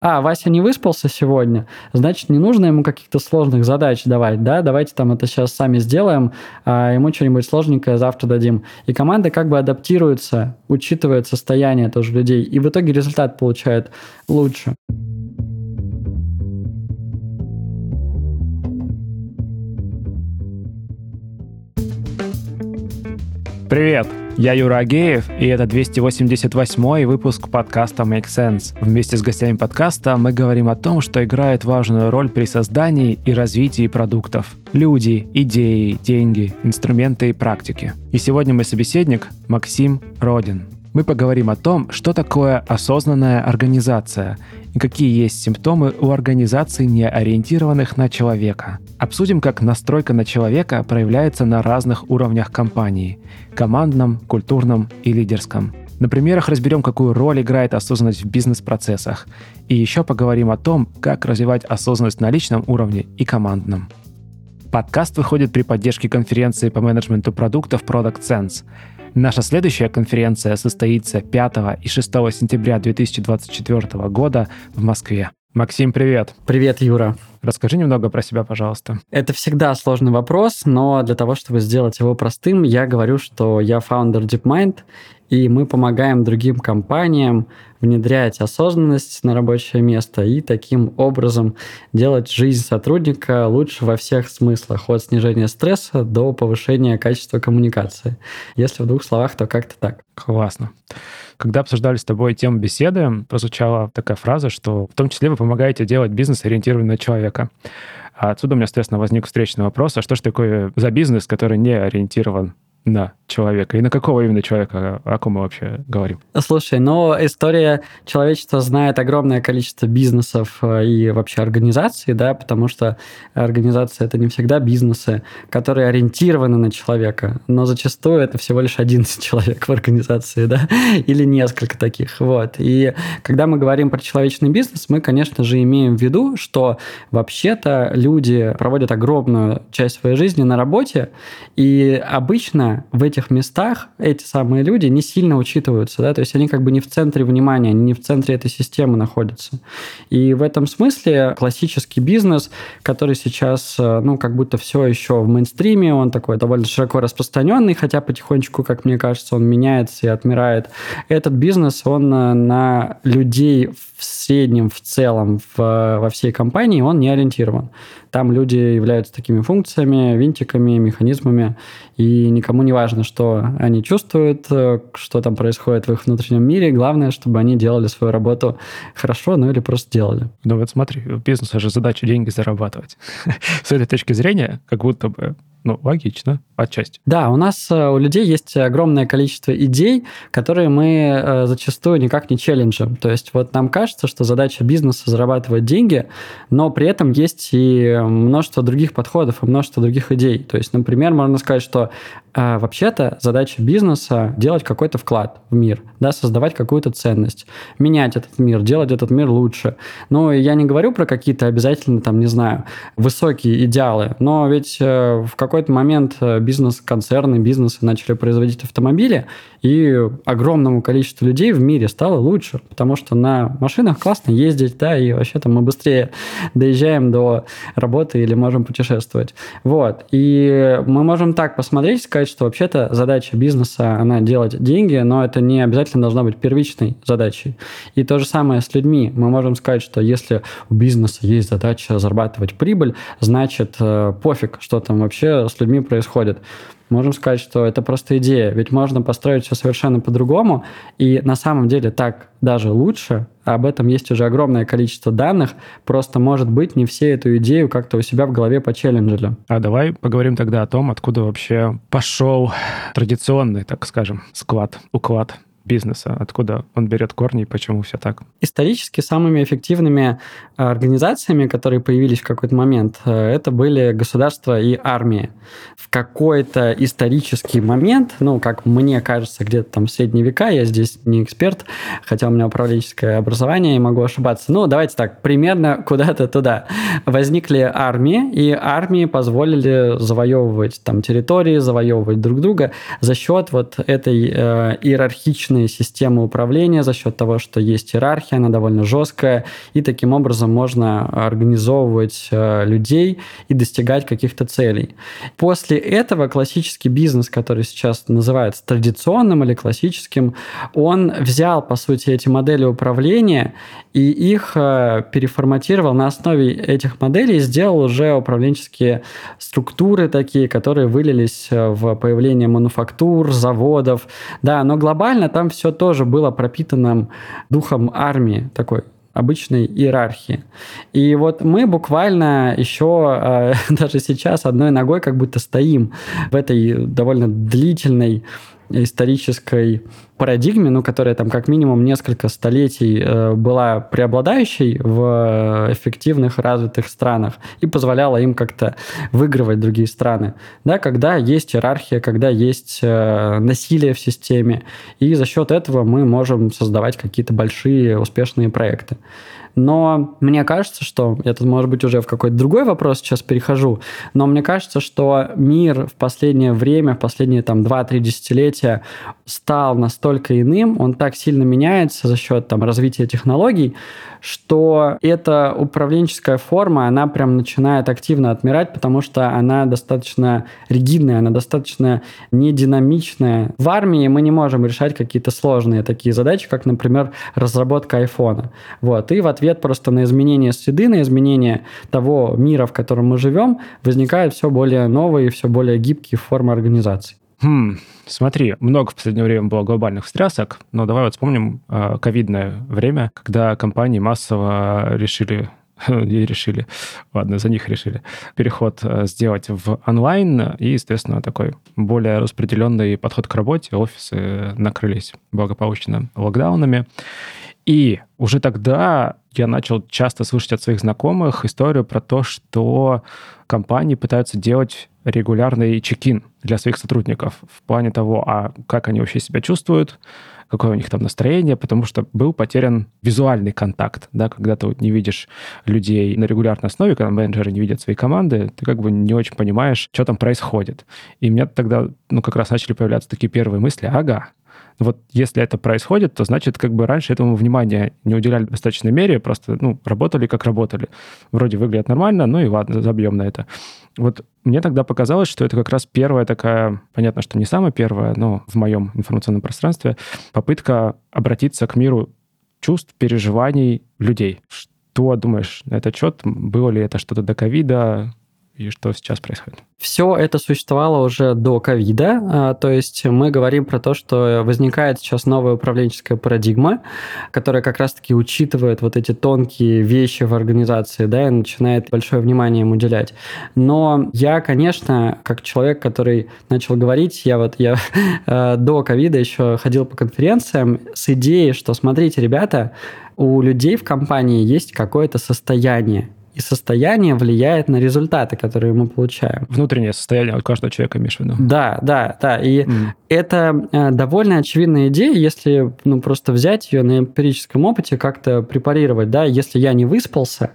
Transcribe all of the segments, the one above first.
а, Вася не выспался сегодня, значит, не нужно ему каких-то сложных задач давать, да, давайте там это сейчас сами сделаем, а ему что-нибудь сложненькое завтра дадим. И команда как бы адаптируется, учитывает состояние тоже людей, и в итоге результат получает лучше. Привет! Я Юра Агеев, и это 288 выпуск подкаста Make Sense. Вместе с гостями подкаста мы говорим о том, что играет важную роль при создании и развитии продуктов. Люди, идеи, деньги, инструменты и практики. И сегодня мой собеседник Максим Родин. Мы поговорим о том, что такое осознанная организация и какие есть симптомы у организаций, не ориентированных на человека. Обсудим, как настройка на человека проявляется на разных уровнях компании – командном, культурном и лидерском. На примерах разберем, какую роль играет осознанность в бизнес-процессах. И еще поговорим о том, как развивать осознанность на личном уровне и командном. Подкаст выходит при поддержке конференции по менеджменту продуктов Product Sense – Наша следующая конференция состоится 5 и 6 сентября 2024 года в Москве. Максим, привет. Привет, Юра. Расскажи немного про себя, пожалуйста. Это всегда сложный вопрос, но для того, чтобы сделать его простым, я говорю, что я фаундер DeepMind, и мы помогаем другим компаниям внедрять осознанность на рабочее место и таким образом делать жизнь сотрудника лучше во всех смыслах, от снижения стресса до повышения качества коммуникации. Если в двух словах, то как-то так. Классно. Когда обсуждали с тобой тему беседы, прозвучала такая фраза, что в том числе вы помогаете делать бизнес, ориентированный на человека. А отсюда у меня, соответственно, возник встречный вопрос, а что же такое за бизнес, который не ориентирован на человека? И на какого именно человека, о ком мы вообще говорим? Слушай, ну, история человечества знает огромное количество бизнесов э, и вообще организаций, да, потому что организации — это не всегда бизнесы, которые ориентированы на человека, но зачастую это всего лишь один человек в организации, да, или несколько таких, вот. И когда мы говорим про человечный бизнес, мы, конечно же, имеем в виду, что вообще-то люди проводят огромную часть своей жизни на работе, и обычно в этих местах эти самые люди не сильно учитываются, да, то есть они как бы не в центре внимания, они не в центре этой системы находятся. И в этом смысле классический бизнес, который сейчас, э, ну, как будто все еще в мейнстриме, он такой довольно широко распространенный, хотя потихонечку, как мне кажется, он меняется и отмирает. Этот бизнес, он э, на людей в среднем, в целом, в, во всей компании, он не ориентирован. Там люди являются такими функциями, винтиками, механизмами, и никому не важно, что они чувствуют, э, что там происходит в их внутреннем мире. Главное, чтобы они делали свою работу хорошо, ну или просто делали. Ну вот смотри, у бизнеса же задача деньги зарабатывать. С этой точки зрения, как будто бы ну, логично, отчасти. Да, у нас э, у людей есть огромное количество идей, которые мы э, зачастую никак не челленджим. То есть вот нам кажется, что задача бизнеса зарабатывать деньги, но при этом есть и множество других подходов и множество других идей. То есть, например, можно сказать, что а вообще-то задача бизнеса делать какой-то вклад в мир, да, создавать какую-то ценность, менять этот мир, делать этот мир лучше. Но я не говорю про какие-то обязательно, там, не знаю, высокие идеалы, но ведь э, в какой-то момент э, бизнес-концерны, бизнесы начали производить автомобили, и огромному количеству людей в мире стало лучше, потому что на машинах классно ездить, да, и вообще там мы быстрее доезжаем до работы или можем путешествовать. Вот. И мы можем так посмотреть, сказать, что вообще-то задача бизнеса, она делать деньги, но это не обязательно должна быть первичной задачей. И то же самое с людьми. Мы можем сказать, что если у бизнеса есть задача зарабатывать прибыль, значит, э, пофиг, что там вообще с людьми происходит можем сказать, что это просто идея. Ведь можно построить все совершенно по-другому, и на самом деле так даже лучше. Об этом есть уже огромное количество данных. Просто, может быть, не все эту идею как-то у себя в голове почелленджили. А давай поговорим тогда о том, откуда вообще пошел традиционный, так скажем, склад, уклад бизнеса? Откуда он берет корни и почему все так? Исторически самыми эффективными э, организациями, которые появились в какой-то момент, э, это были государства и армии. В какой-то исторический момент, ну, как мне кажется, где-то там в средние века, я здесь не эксперт, хотя у меня управленческое образование, и могу ошибаться. Ну, давайте так, примерно куда-то туда. Возникли армии, и армии позволили завоевывать там территории, завоевывать друг друга за счет вот этой э, иерархичной обычные системы управления за счет того, что есть иерархия, она довольно жесткая, и таким образом можно организовывать э, людей и достигать каких-то целей. После этого классический бизнес, который сейчас называется традиционным или классическим, он взял, по сути, эти модели управления и их э, переформатировал на основе этих моделей и сделал уже управленческие структуры такие, которые вылились э, в появление мануфактур, заводов. Да, но глобально там все тоже было пропитано духом армии такой обычной иерархии. И вот мы буквально еще э, даже сейчас одной ногой как будто стоим в этой довольно длительной исторической парадигме, ну, которая там как минимум несколько столетий э, была преобладающей в эффективных развитых странах и позволяла им как-то выигрывать другие страны. Да, когда есть иерархия, когда есть э, насилие в системе, и за счет этого мы можем создавать какие-то большие успешные проекты. Но мне кажется, что, я тут, может быть, уже в какой-то другой вопрос сейчас перехожу, но мне кажется, что мир в последнее время, в последние там 2-3 десятилетия стал настолько иным, он так сильно меняется за счет там развития технологий, что эта управленческая форма, она прям начинает активно отмирать, потому что она достаточно ригидная, она достаточно нединамичная. В армии мы не можем решать какие-то сложные такие задачи, как, например, разработка айфона. Вот. И в ответ просто на изменение среды, на изменение того мира, в котором мы живем, возникают все более новые, все более гибкие формы организации. Хм, смотри, много в последнее время было глобальных встрясок, но давай вот вспомним э, ковидное время, когда компании массово решили и решили, ладно, за них решили, переход э, сделать в онлайн, и, естественно, такой более распределенный подход к работе, офисы накрылись благополучно локдаунами. И уже тогда я начал часто слышать от своих знакомых историю про то, что компании пытаются делать регулярный чекин для своих сотрудников в плане того, а как они вообще себя чувствуют, какое у них там настроение, потому что был потерян визуальный контакт, да, когда ты вот не видишь людей на регулярной основе, когда менеджеры не видят свои команды, ты как бы не очень понимаешь, что там происходит. И у меня тогда, ну, как раз начали появляться такие первые мысли, ага, вот если это происходит, то значит, как бы раньше этому внимания не уделяли в достаточной мере, просто, ну, работали как работали. Вроде выглядит нормально, ну и ладно, забьем на это. Вот мне тогда показалось, что это как раз первая такая, понятно, что не самая первая, но в моем информационном пространстве, попытка обратиться к миру чувств, переживаний людей. Что думаешь на этот счет? Было ли это что-то до ковида? И что сейчас происходит? Все это существовало уже до ковида, а, то есть мы говорим про то, что возникает сейчас новая управленческая парадигма, которая как раз-таки учитывает вот эти тонкие вещи в организации, да, и начинает большое внимание им уделять. Но я, конечно, как человек, который начал говорить, я вот я э, до ковида еще ходил по конференциям с идеей, что смотрите, ребята, у людей в компании есть какое-то состояние, и состояние влияет на результаты, которые мы получаем. Внутреннее состояние у каждого человека, имеешь в виду? Да, да, да. И mm. это э, довольно очевидная идея, если ну, просто взять ее на эмпирическом опыте, как-то препарировать. Да? Если я не выспался,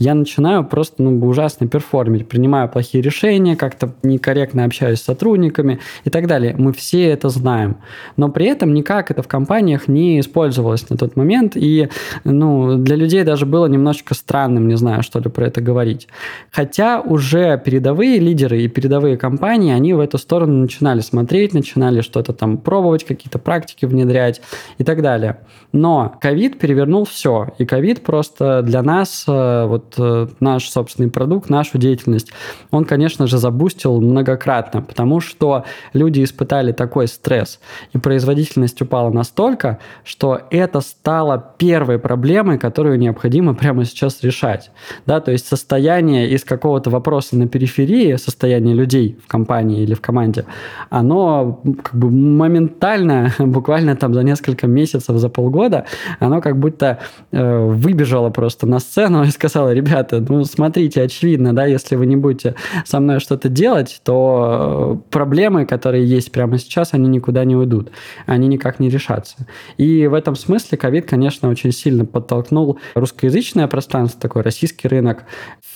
я начинаю просто ну, ужасно перформить, принимаю плохие решения, как-то некорректно общаюсь с сотрудниками и так далее. Мы все это знаем. Но при этом никак это в компаниях не использовалось на тот момент, и ну, для людей даже было немножечко странным, не знаю, что ли, про это говорить. Хотя уже передовые лидеры и передовые компании, они в эту сторону начинали смотреть, начинали что-то там пробовать, какие-то практики внедрять и так далее. Но ковид перевернул все, и ковид просто для нас э, Э, наш собственный продукт, нашу деятельность, он, конечно же, забустил многократно, потому что люди испытали такой стресс, и производительность упала настолько, что это стало первой проблемой, которую необходимо прямо сейчас решать. Да, то есть состояние из какого-то вопроса на периферии, состояние людей в компании или в команде, оно как бы моментально, буквально там за несколько месяцев, за полгода, оно как будто э, выбежало просто на сцену и сказало, ребята, ну, смотрите, очевидно, да, если вы не будете со мной что-то делать, то проблемы, которые есть прямо сейчас, они никуда не уйдут, они никак не решатся. И в этом смысле ковид, конечно, очень сильно подтолкнул русскоязычное пространство, такой российский рынок,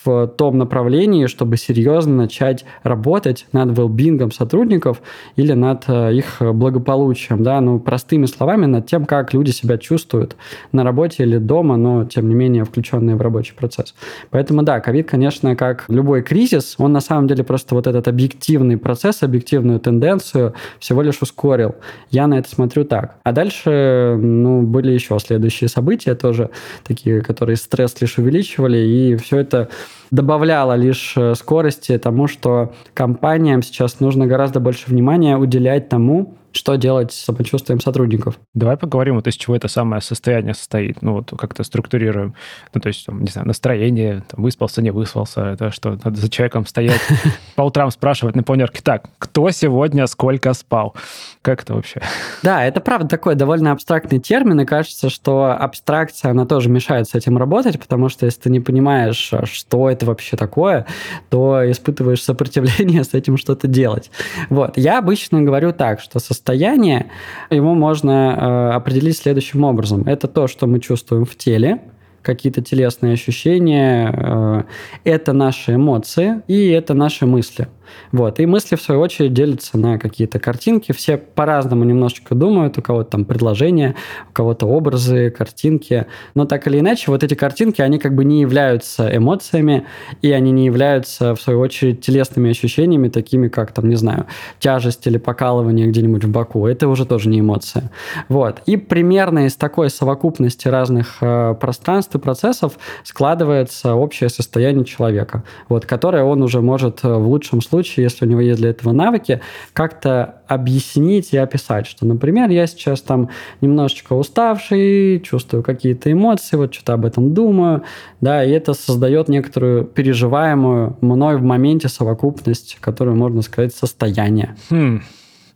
в том направлении, чтобы серьезно начать работать над велбингом сотрудников или над э, их благополучием, да, ну, простыми словами, над тем, как люди себя чувствуют на работе или дома, но, тем не менее, включенные в рабочий процесс. Поэтому, да, ковид, конечно, как любой кризис, он на самом деле просто вот этот объективный процесс, объективную тенденцию всего лишь ускорил. Я на это смотрю так. А дальше, ну, были еще следующие события тоже, такие, которые стресс лишь увеличивали, и все это добавляло лишь э, скорости тому, что компаниям сейчас нужно гораздо больше внимания уделять тому, что делать с самочувствием сотрудников. Давай поговорим, вот из чего это самое состояние состоит. Ну, вот как-то структурируем. Ну, то есть, там, не знаю, настроение, там, выспался, не выспался, это что, надо за человеком стоять, по утрам спрашивать на планерке, так, кто сегодня сколько спал? Как это вообще? Да, это правда такой довольно абстрактный термин, и кажется, что абстракция, она тоже мешает с этим работать, потому что если ты не понимаешь, а, что это вообще такое, то испытываешь сопротивление с этим что-то делать. Вот. Я обычно говорю так, что состояние состояние, его можно э, определить следующим образом. Это то, что мы чувствуем в теле, какие-то телесные ощущения, э, это наши эмоции и это наши мысли. Вот. И мысли, в свою очередь, делятся на какие-то картинки. Все по-разному немножечко думают. У кого-то там предложения, у кого-то образы, картинки. Но так или иначе, вот эти картинки, они как бы не являются эмоциями, и они не являются, в свою очередь, телесными ощущениями, такими как, там, не знаю, тяжесть или покалывание где-нибудь в боку. Это уже тоже не эмоция. Вот. И примерно из такой совокупности разных э, пространств и процессов складывается общее состояние человека, вот, которое он уже может э, в лучшем случае случае, если у него есть для этого навыки, как-то объяснить и описать, что, например, я сейчас там немножечко уставший, чувствую какие-то эмоции, вот что-то об этом думаю, да, и это создает некоторую переживаемую мной в моменте совокупность, которую можно сказать состояние. Хм,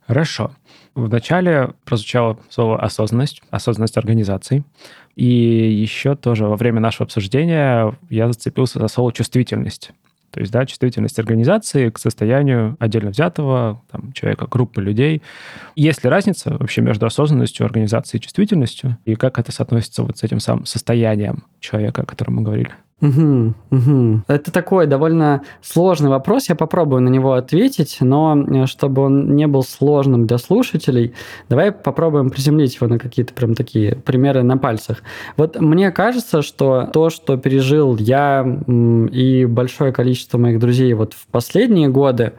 хорошо. Вначале прозвучало слово осознанность, осознанность организаций. И еще тоже во время нашего обсуждения я зацепился за слово чувствительность. То есть, да, чувствительность организации к состоянию отдельно взятого там, человека, группы людей. Есть ли разница вообще между осознанностью организации и чувствительностью? И как это соотносится вот с этим самым состоянием человека, о котором мы говорили? Угу, угу. Это такой довольно сложный вопрос. Я попробую на него ответить, но э, чтобы он не был сложным для слушателей, давай попробуем приземлить его на какие-то прям такие примеры на пальцах. Вот мне кажется, что то, что пережил я и большое количество моих друзей вот в последние годы,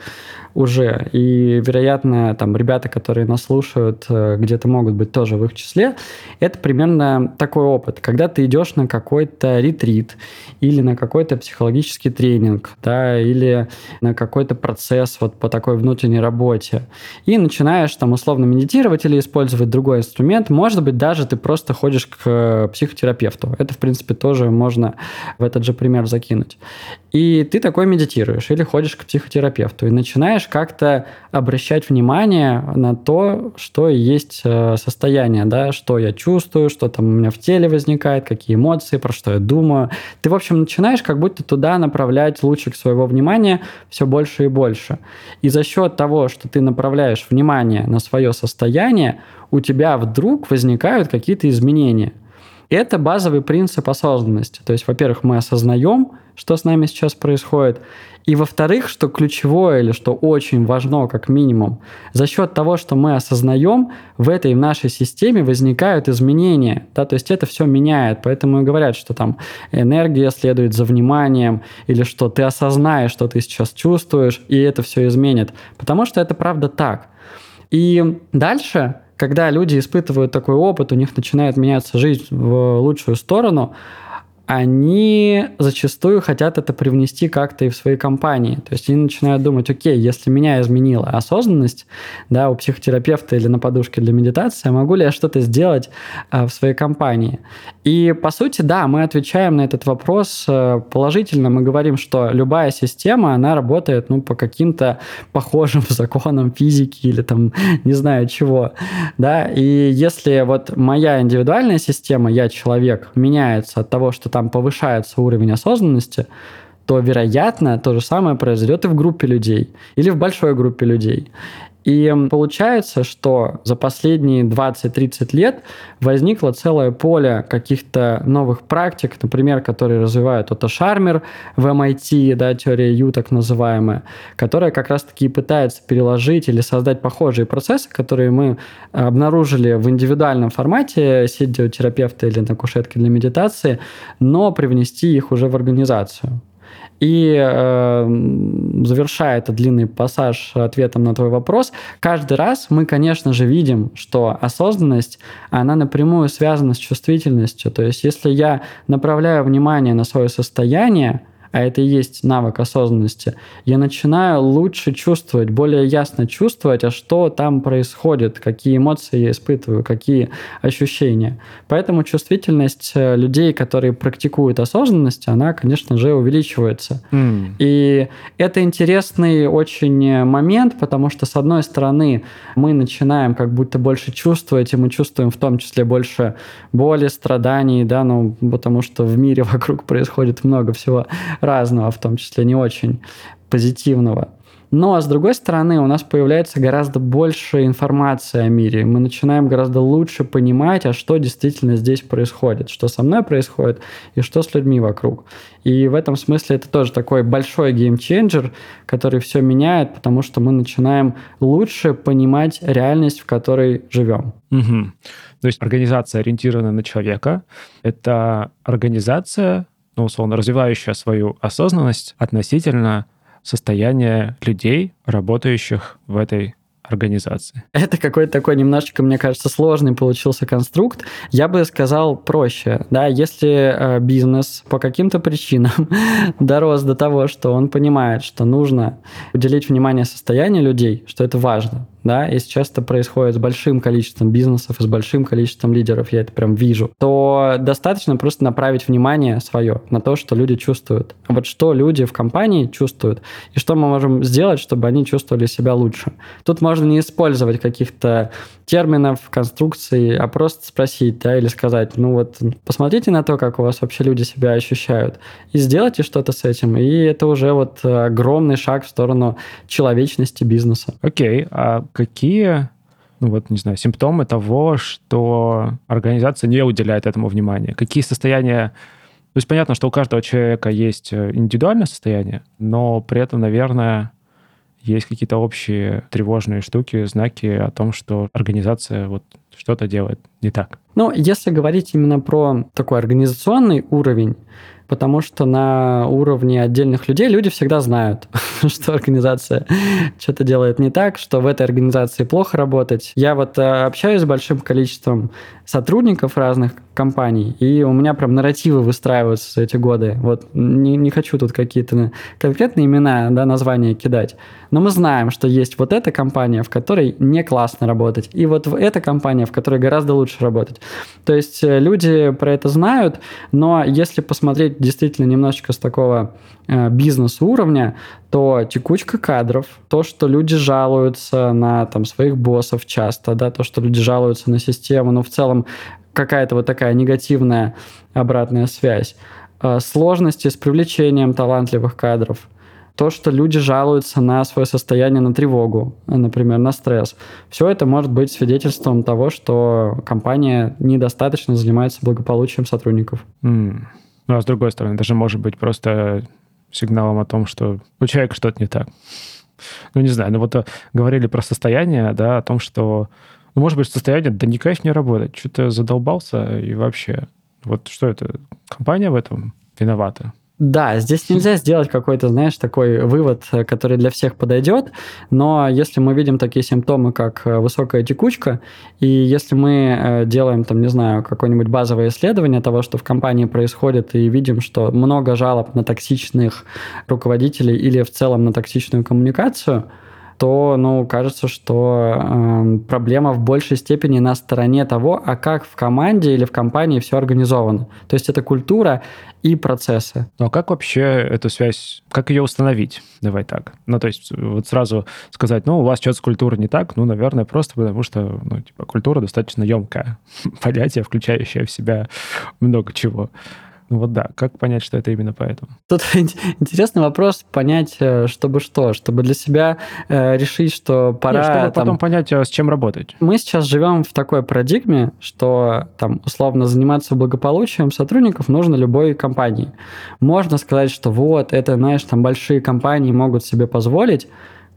уже. И, вероятно, там ребята, которые нас слушают, э, где-то могут быть тоже в их числе. Это примерно такой опыт, когда ты идешь на какой-то ретрит или на какой-то психологический тренинг, да, или на какой-то процесс вот по такой внутренней работе, и начинаешь там условно медитировать или использовать другой инструмент, может быть, даже ты просто ходишь к э, психотерапевту. Это, в принципе, тоже можно в этот же пример закинуть. И ты такой медитируешь или ходишь к психотерапевту и начинаешь как-то обращать внимание на то, что есть э, состояние, да, что я чувствую, что там у меня в теле возникает, какие эмоции, про что я думаю. Ты, в общем, начинаешь как будто туда направлять лучик своего внимания все больше и больше. И за счет того, что ты направляешь внимание на свое состояние, у тебя вдруг возникают какие-то изменения. Это базовый принцип осознанности. То есть, во-первых, мы осознаем, что с нами сейчас происходит. И во-вторых, что ключевое или что очень важно, как минимум, за счет того, что мы осознаем, в этой в нашей системе возникают изменения. Да, то есть это все меняет. Поэтому и говорят, что там энергия следует за вниманием, или что ты осознаешь, что ты сейчас чувствуешь, и это все изменит. Потому что это правда так. И дальше когда люди испытывают такой опыт, у них начинает меняться жизнь в лучшую сторону, они зачастую хотят это привнести как-то и в свои компании. То есть они начинают думать, окей, если меня изменила осознанность, да, у психотерапевта или на подушке для медитации, могу ли я что-то сделать а, в своей компании? И, по сути, да, мы отвечаем на этот вопрос э, положительно. Мы говорим, что любая система, она работает, ну, по каким-то похожим законам физики или там не знаю чего, да, и если вот моя индивидуальная система, я человек, меняется от того, что там там повышается уровень осознанности, то, вероятно, то же самое произойдет и в группе людей или в большой группе людей. И получается, что за последние 20-30 лет возникло целое поле каких-то новых практик, например, которые развивают Отто Шармер в MIT, да, теория Ю так называемая, которая как раз-таки пытается переложить или создать похожие процессы, которые мы обнаружили в индивидуальном формате, сидя у терапевта или на кушетке для медитации, но привнести их уже в организацию. И э, завершая этот длинный пассаж ответом на твой вопрос, каждый раз мы, конечно же, видим, что осознанность, она напрямую связана с чувствительностью. То есть если я направляю внимание на свое состояние, а это и есть навык осознанности, я начинаю лучше чувствовать, более ясно чувствовать, а что там происходит, какие эмоции я испытываю, какие ощущения. Поэтому чувствительность э, людей, которые практикуют осознанность, она, конечно же, увеличивается. Mm. И это интересный очень момент, потому что, с одной стороны, мы начинаем как будто больше чувствовать, и мы чувствуем в том числе больше боли, страданий, да, ну, потому что в мире вокруг происходит много всего разного, в том числе не очень позитивного. Но, с другой стороны, у нас появляется гораздо больше информации о мире. Мы начинаем гораздо лучше понимать, а что действительно здесь происходит, что со мной происходит и что с людьми вокруг. И в этом смысле это тоже такой большой геймченджер, который все меняет, потому что мы начинаем лучше понимать реальность, в которой живем. Угу. То есть организация, ориентированная на человека, это организация, ну, условно, развивающая свою осознанность относительно состояния людей, работающих в этой организации. Это какой-то такой немножечко, мне кажется, сложный получился конструкт. Я бы сказал проще. Да, если э, бизнес по каким-то причинам дорос до того, что он понимает, что нужно уделить внимание состоянию людей, что это важно, да, и сейчас это происходит с большим количеством бизнесов и с большим количеством лидеров, я это прям вижу, то достаточно просто направить внимание свое на то, что люди чувствуют. Вот что люди в компании чувствуют, и что мы можем сделать, чтобы они чувствовали себя лучше. Тут можно не использовать каких-то терминов, конструкций, а просто спросить, да, или сказать, ну вот, посмотрите на то, как у вас вообще люди себя ощущают, и сделайте что-то с этим, и это уже вот огромный шаг в сторону человечности бизнеса. Окей, okay. а какие ну вот, не знаю, симптомы того, что организация не уделяет этому внимания? Какие состояния... То есть понятно, что у каждого человека есть э, индивидуальное состояние, но при этом, наверное, есть какие-то общие тревожные штуки, знаки о том, что организация вот что-то делает не так. Ну, если говорить именно про такой организационный уровень, потому что на уровне отдельных людей люди всегда знают, что организация что-то делает не так, что в этой организации плохо работать. Я вот э, общаюсь с большим количеством сотрудников разных компаний, и у меня прям нарративы выстраиваются за эти годы. Вот не, не хочу тут какие-то конкретные имена, да, названия кидать, но мы знаем, что есть вот эта компания, в которой не классно работать, и вот эта компания, в которой гораздо лучше работать. То есть э, люди про это знают, но если посмотреть действительно немножечко с такого э, бизнес-уровня, то текучка кадров, то, что люди жалуются на там, своих боссов часто, да, то, что люди жалуются на систему, но в целом какая-то вот такая негативная обратная связь, э, сложности с привлечением талантливых кадров – то, что люди жалуются на свое состояние, на тревогу, например, на стресс. Все это может быть свидетельством того, что компания недостаточно занимается благополучием сотрудников. Mm. Ну, а с другой стороны, даже может быть просто сигналом о том, что у человека что-то не так. Ну, не знаю, ну вот э, говорили про состояние, да, о том, что, ну, может быть, состояние, да не кайф не работать, что-то задолбался и вообще. Вот что это? Компания в этом виновата? Да, здесь нельзя сделать какой-то, знаешь, такой вывод, э, который для всех подойдет, но если мы видим такие симптомы, как э, высокая текучка, и если мы э, делаем, там, не знаю, какое-нибудь базовое исследование того, что в компании происходит, и видим, что много жалоб на токсичных руководителей или в целом на токсичную коммуникацию – то, ну, кажется, что э, проблема в большей степени на стороне того, а как в команде или в компании все организовано. То есть это культура и процессы. Ну а как вообще эту связь, как ее установить? Давай так. Ну, то есть вот сразу сказать, ну, у вас что-то с культурой не так, ну, наверное, просто потому что, ну, типа, культура достаточно емкая понятие, включающее в себя много чего. Вот да, как понять, что это именно поэтому? Тут интересный вопрос понять, э, чтобы что, чтобы для себя э, решить, что пора... Нет, чтобы там... потом понять, а с чем работать. Мы сейчас живем в такой парадигме, что там условно заниматься благополучием сотрудников нужно любой компании. Можно сказать, что вот, это, знаешь, там большие компании могут себе позволить,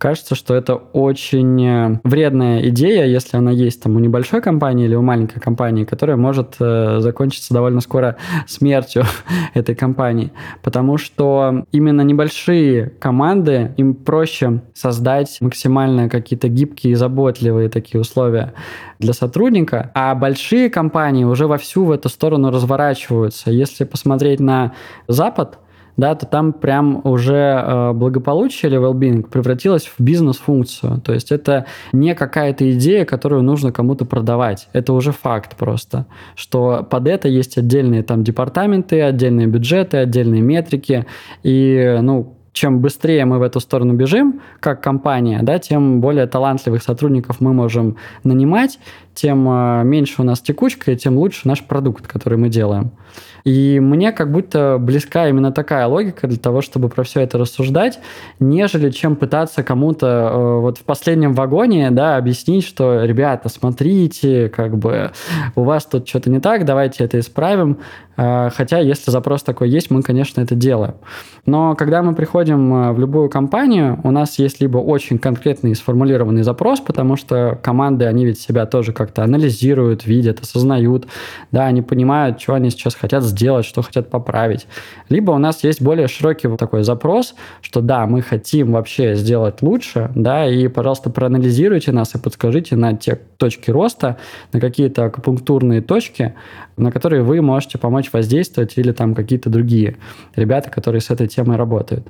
кажется, что это очень э, вредная идея, если она есть там у небольшой компании или у маленькой компании, которая может э, закончиться довольно скоро смертью этой компании. Потому что именно небольшие команды, им проще создать максимально какие-то гибкие и заботливые такие условия для сотрудника, а большие компании уже вовсю в эту сторону разворачиваются. Если посмотреть на Запад, да, то там прям уже э, благополучие или well-being превратилось в бизнес-функцию. То есть это не какая-то идея, которую нужно кому-то продавать. Это уже факт просто, что под это есть отдельные там департаменты, отдельные бюджеты, отдельные метрики. И, ну, чем быстрее мы в эту сторону бежим, как компания, да, тем более талантливых сотрудников мы можем нанимать, тем э, меньше у нас текучка, и тем лучше наш продукт, который мы делаем. И мне как будто близка именно такая логика для того, чтобы про все это рассуждать, нежели чем пытаться кому-то э, вот в последнем вагоне да, объяснить, что, ребята, смотрите, как бы у вас тут что-то не так, давайте это исправим. Э, хотя, если запрос такой есть, мы, конечно, это делаем. Но когда мы приходим э, в любую компанию, у нас есть либо очень конкретный сформулированный запрос, потому что команды, они ведь себя тоже как-то анализируют, видят, осознают, да, они понимают, что они сейчас хотят сделать, что хотят поправить. Либо у нас есть более широкий такой запрос, что да, мы хотим вообще сделать лучше, да, и, пожалуйста, проанализируйте нас и подскажите на те точки роста, на какие-то акупунктурные точки, на которые вы можете помочь воздействовать или там какие-то другие ребята, которые с этой темой работают.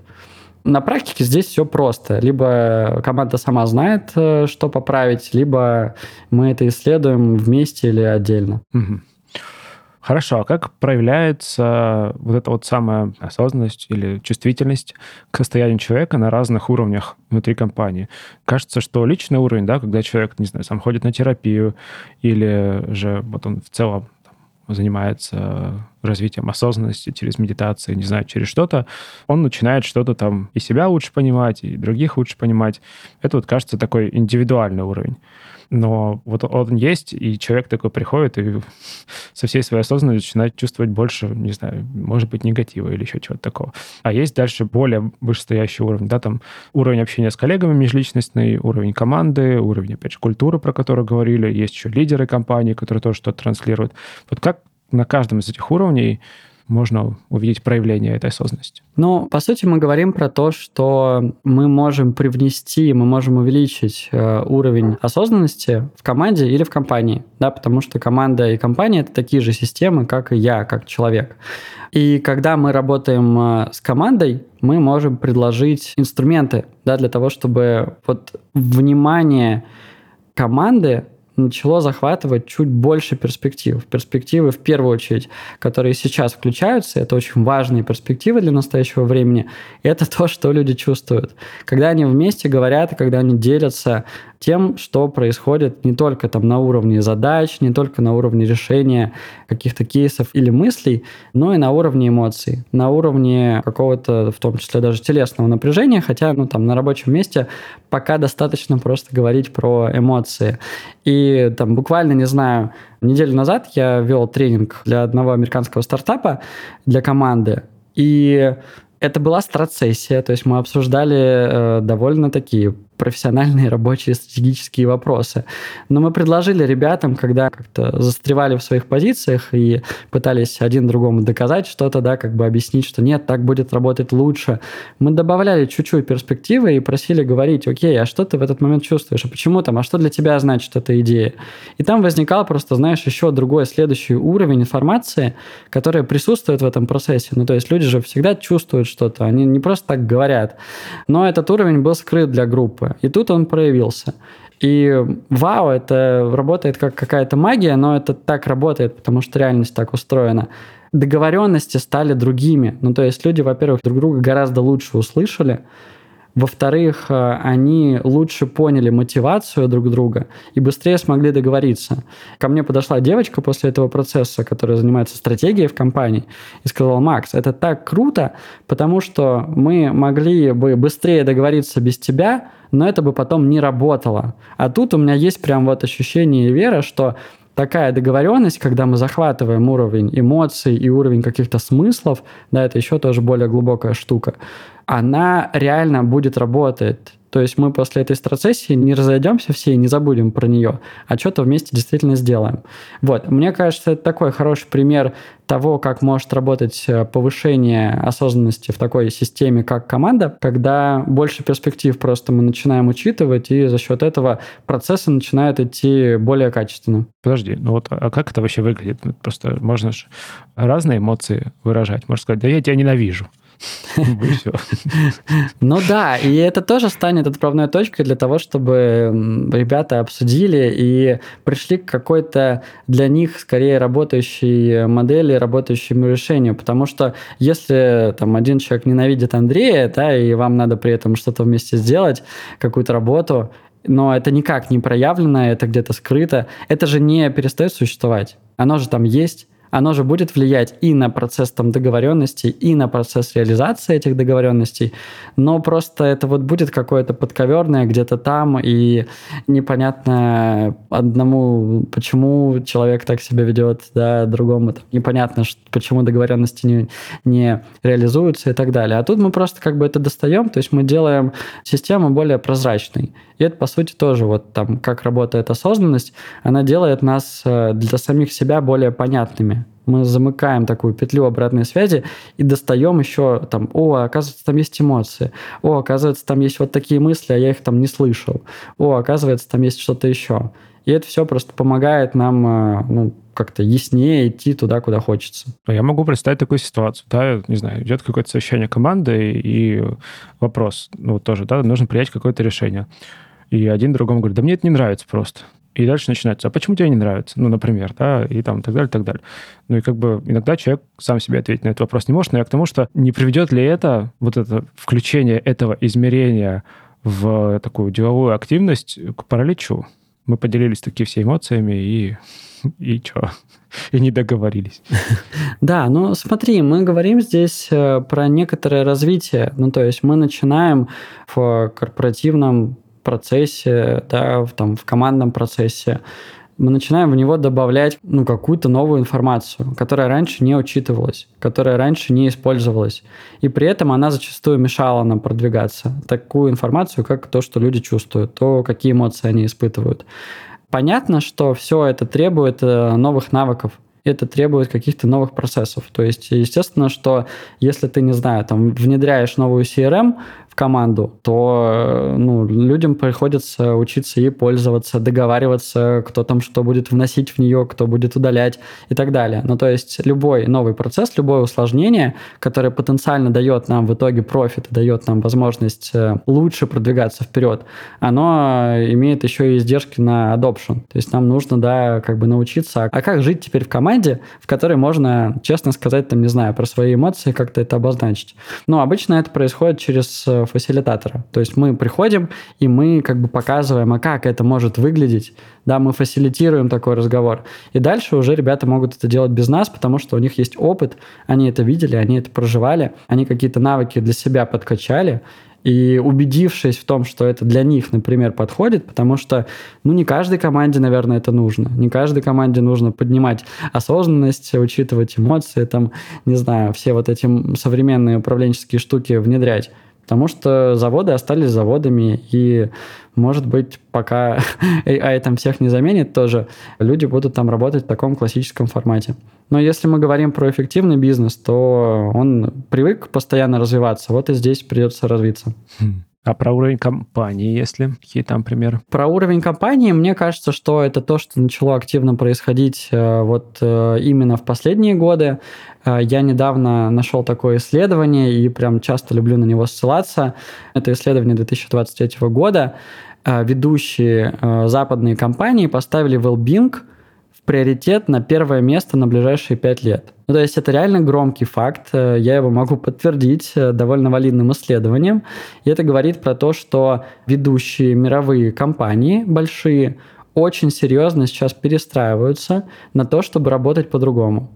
На практике здесь все просто. Либо команда сама знает, э, что поправить, либо мы это исследуем вместе или отдельно. Угу. Хорошо, а как проявляется вот эта вот самая осознанность или чувствительность к состоянию человека на разных уровнях внутри компании? Кажется, что личный уровень, да, когда человек, не знаю, сам ходит на терапию или же вот он в целом занимается развитием осознанности через медитацию, не знаю, через что-то, он начинает что-то там и себя лучше понимать, и других лучше понимать. Это вот кажется такой индивидуальный уровень но вот он есть, и человек такой приходит и со всей своей осознанностью начинает чувствовать больше, не знаю, может быть, негатива или еще чего-то такого. А есть дальше более вышестоящий уровень, да, там уровень общения с коллегами межличностный, уровень команды, уровень, опять же, культуры, про которую говорили, есть еще лидеры компании, которые тоже что-то транслируют. Вот как на каждом из этих уровней можно увидеть проявление этой осознанности? Ну, по сути, мы говорим про то, что мы можем привнести, мы можем увеличить э, уровень осознанности в команде или в компании, да, потому что команда и компания это такие же системы, как и я, как человек. И когда мы работаем э, с командой, мы можем предложить инструменты, да, для того, чтобы вот внимание команды начало захватывать чуть больше перспектив. Перспективы, в первую очередь, которые сейчас включаются, это очень важные перспективы для настоящего времени, это то, что люди чувствуют. Когда они вместе говорят, когда они делятся тем, что происходит не только там на уровне задач, не только на уровне решения каких-то кейсов или мыслей, но и на уровне эмоций, на уровне какого-то, в том числе даже телесного напряжения, хотя ну, там на рабочем месте пока достаточно просто говорить про эмоции. И там буквально, не знаю, неделю назад я вел тренинг для одного американского стартапа, для команды, и это была страцессия, то есть мы обсуждали э, довольно такие профессиональные рабочие стратегические вопросы. Но мы предложили ребятам, когда как-то застревали в своих позициях и пытались один другому доказать что-то, да, как бы объяснить, что нет, так будет работать лучше, мы добавляли чуть-чуть перспективы и просили говорить, окей, а что ты в этот момент чувствуешь, а почему там, а что для тебя значит эта идея? И там возникал просто, знаешь, еще другой следующий уровень информации, которая присутствует в этом процессе. Ну, то есть люди же всегда чувствуют что-то, они не просто так говорят. Но этот уровень был скрыт для группы. И тут он проявился. И вау, это работает как какая-то магия, но это так работает, потому что реальность так устроена. Договоренности стали другими. Ну, то есть люди, во-первых, друг друга гораздо лучше услышали, Во-вторых, э, они лучше поняли мотивацию друг друга и быстрее смогли договориться. Ко мне подошла девочка после этого процесса, которая занимается стратегией в компании, и сказала, Макс, это так круто, потому что мы могли бы быстрее договориться без тебя, но это бы потом не работало. А тут у меня есть прям вот ощущение и вера, что такая договоренность, когда мы захватываем уровень эмоций и уровень каких-то смыслов, да, это еще тоже более глубокая штука, она реально будет работать. То есть мы после этой страцессии не разойдемся все и не забудем про нее, а что-то вместе действительно сделаем. Вот. Мне кажется, это такой хороший пример того, как может работать э, повышение осознанности в такой системе, как команда, когда больше перспектив просто мы начинаем учитывать, и за счет этого процессы начинают идти более качественно. Подожди, ну вот а как это вообще выглядит? Просто можно же разные эмоции выражать. Можно сказать, да я тебя ненавижу. Ну да, и это тоже станет отправной точкой для того, чтобы ребята обсудили и пришли к какой-то для них скорее работающей модели, работающему решению. Потому что если там один человек ненавидит Андрея, да, и вам надо при этом что-то вместе сделать, какую-то работу, но это никак не проявлено, это где-то скрыто, это же не перестает существовать. Оно же там есть, оно же будет влиять и на процесс там договоренности, и на процесс реализации этих договоренностей, но просто это вот будет какое-то подковерное где-то там, и непонятно одному, почему человек так себя ведет, да, другому там, непонятно, почему договоренности не, не реализуются и так далее. А тут мы просто как бы это достаем, то есть мы делаем систему более прозрачной. И это, по сути, тоже вот там, как работает осознанность, она делает нас э, для самих себя более понятными. Мы замыкаем такую петлю обратной связи и достаем еще там, о, оказывается, там есть эмоции, о, оказывается, там есть вот такие мысли, а я их там не слышал, о, оказывается, там есть что-то еще. И это все просто помогает нам э, ну, как-то яснее идти туда, куда хочется. Я могу представить такую ситуацию, да, не знаю, идет какое-то совещание команды, и вопрос, ну, тоже, да, нужно принять какое-то решение. И один другому говорит, да мне это не нравится просто. И дальше начинается, а почему тебе не нравится? Ну, например, да, и там так далее, так далее. Ну и как бы иногда человек сам себе ответить на этот вопрос не может, но я к тому, что не приведет ли это, вот это включение этого измерения в такую деловую активность к параличу? Мы поделились такие все эмоциями и и что? И не договорились. Да, ну смотри, мы говорим здесь э, про некоторое развитие. Ну, то есть мы начинаем в корпоративном процессе, да, в, там, в командном процессе, мы начинаем в него добавлять ну, какую-то новую информацию, которая раньше не учитывалась, которая раньше не использовалась. И при этом она зачастую мешала нам продвигаться. Такую информацию, как то, что люди чувствуют, то, какие эмоции они испытывают. Понятно, что все это требует э, новых навыков, это требует каких-то новых процессов. То есть, естественно, что если ты, не знаю, там, внедряешь новую CRM, в команду, то ну, людям приходится учиться ей пользоваться, договариваться, кто там что будет вносить в нее, кто будет удалять и так далее. Ну, то есть любой новый процесс, любое усложнение, которое потенциально дает нам в итоге профит, дает нам возможность э, лучше продвигаться вперед, оно имеет еще и издержки на adoption. То есть нам нужно, да, как бы научиться, а как жить теперь в команде, в которой можно честно сказать, там, не знаю, про свои эмоции, как-то это обозначить. Ну, обычно это происходит через э, фасилитатора. То есть мы приходим, и мы как бы показываем, а как это может выглядеть. Да, мы фасилитируем такой разговор. И дальше уже ребята могут это делать без нас, потому что у них есть опыт, они это видели, они это проживали, они какие-то навыки для себя подкачали, и убедившись в том, что это для них, например, подходит, потому что, ну, не каждой команде, наверное, это нужно. Не каждой команде нужно поднимать осознанность, учитывать эмоции, там, не знаю, все вот эти современные управленческие штуки внедрять. Потому что заводы остались заводами, и, может быть, пока AI там всех не заменит тоже, люди будут там работать в таком классическом формате. Но если мы говорим про эффективный бизнес, то он привык постоянно развиваться, вот и здесь придется развиться. Хм. А про уровень компании, если какие там примеры? Про уровень компании, мне кажется, что это то, что начало активно происходить э, вот э, именно в последние годы. Э, я недавно нашел такое исследование и прям часто люблю на него ссылаться. Это исследование 2023 года. Ведущие западные компании поставили well-being в приоритет на первое место на ближайшие пять лет. Ну, то есть это реально громкий факт, э, я его могу подтвердить э, довольно валидным исследованием. И это говорит про то, что ведущие мировые компании большие очень серьезно сейчас перестраиваются на то, чтобы работать по-другому.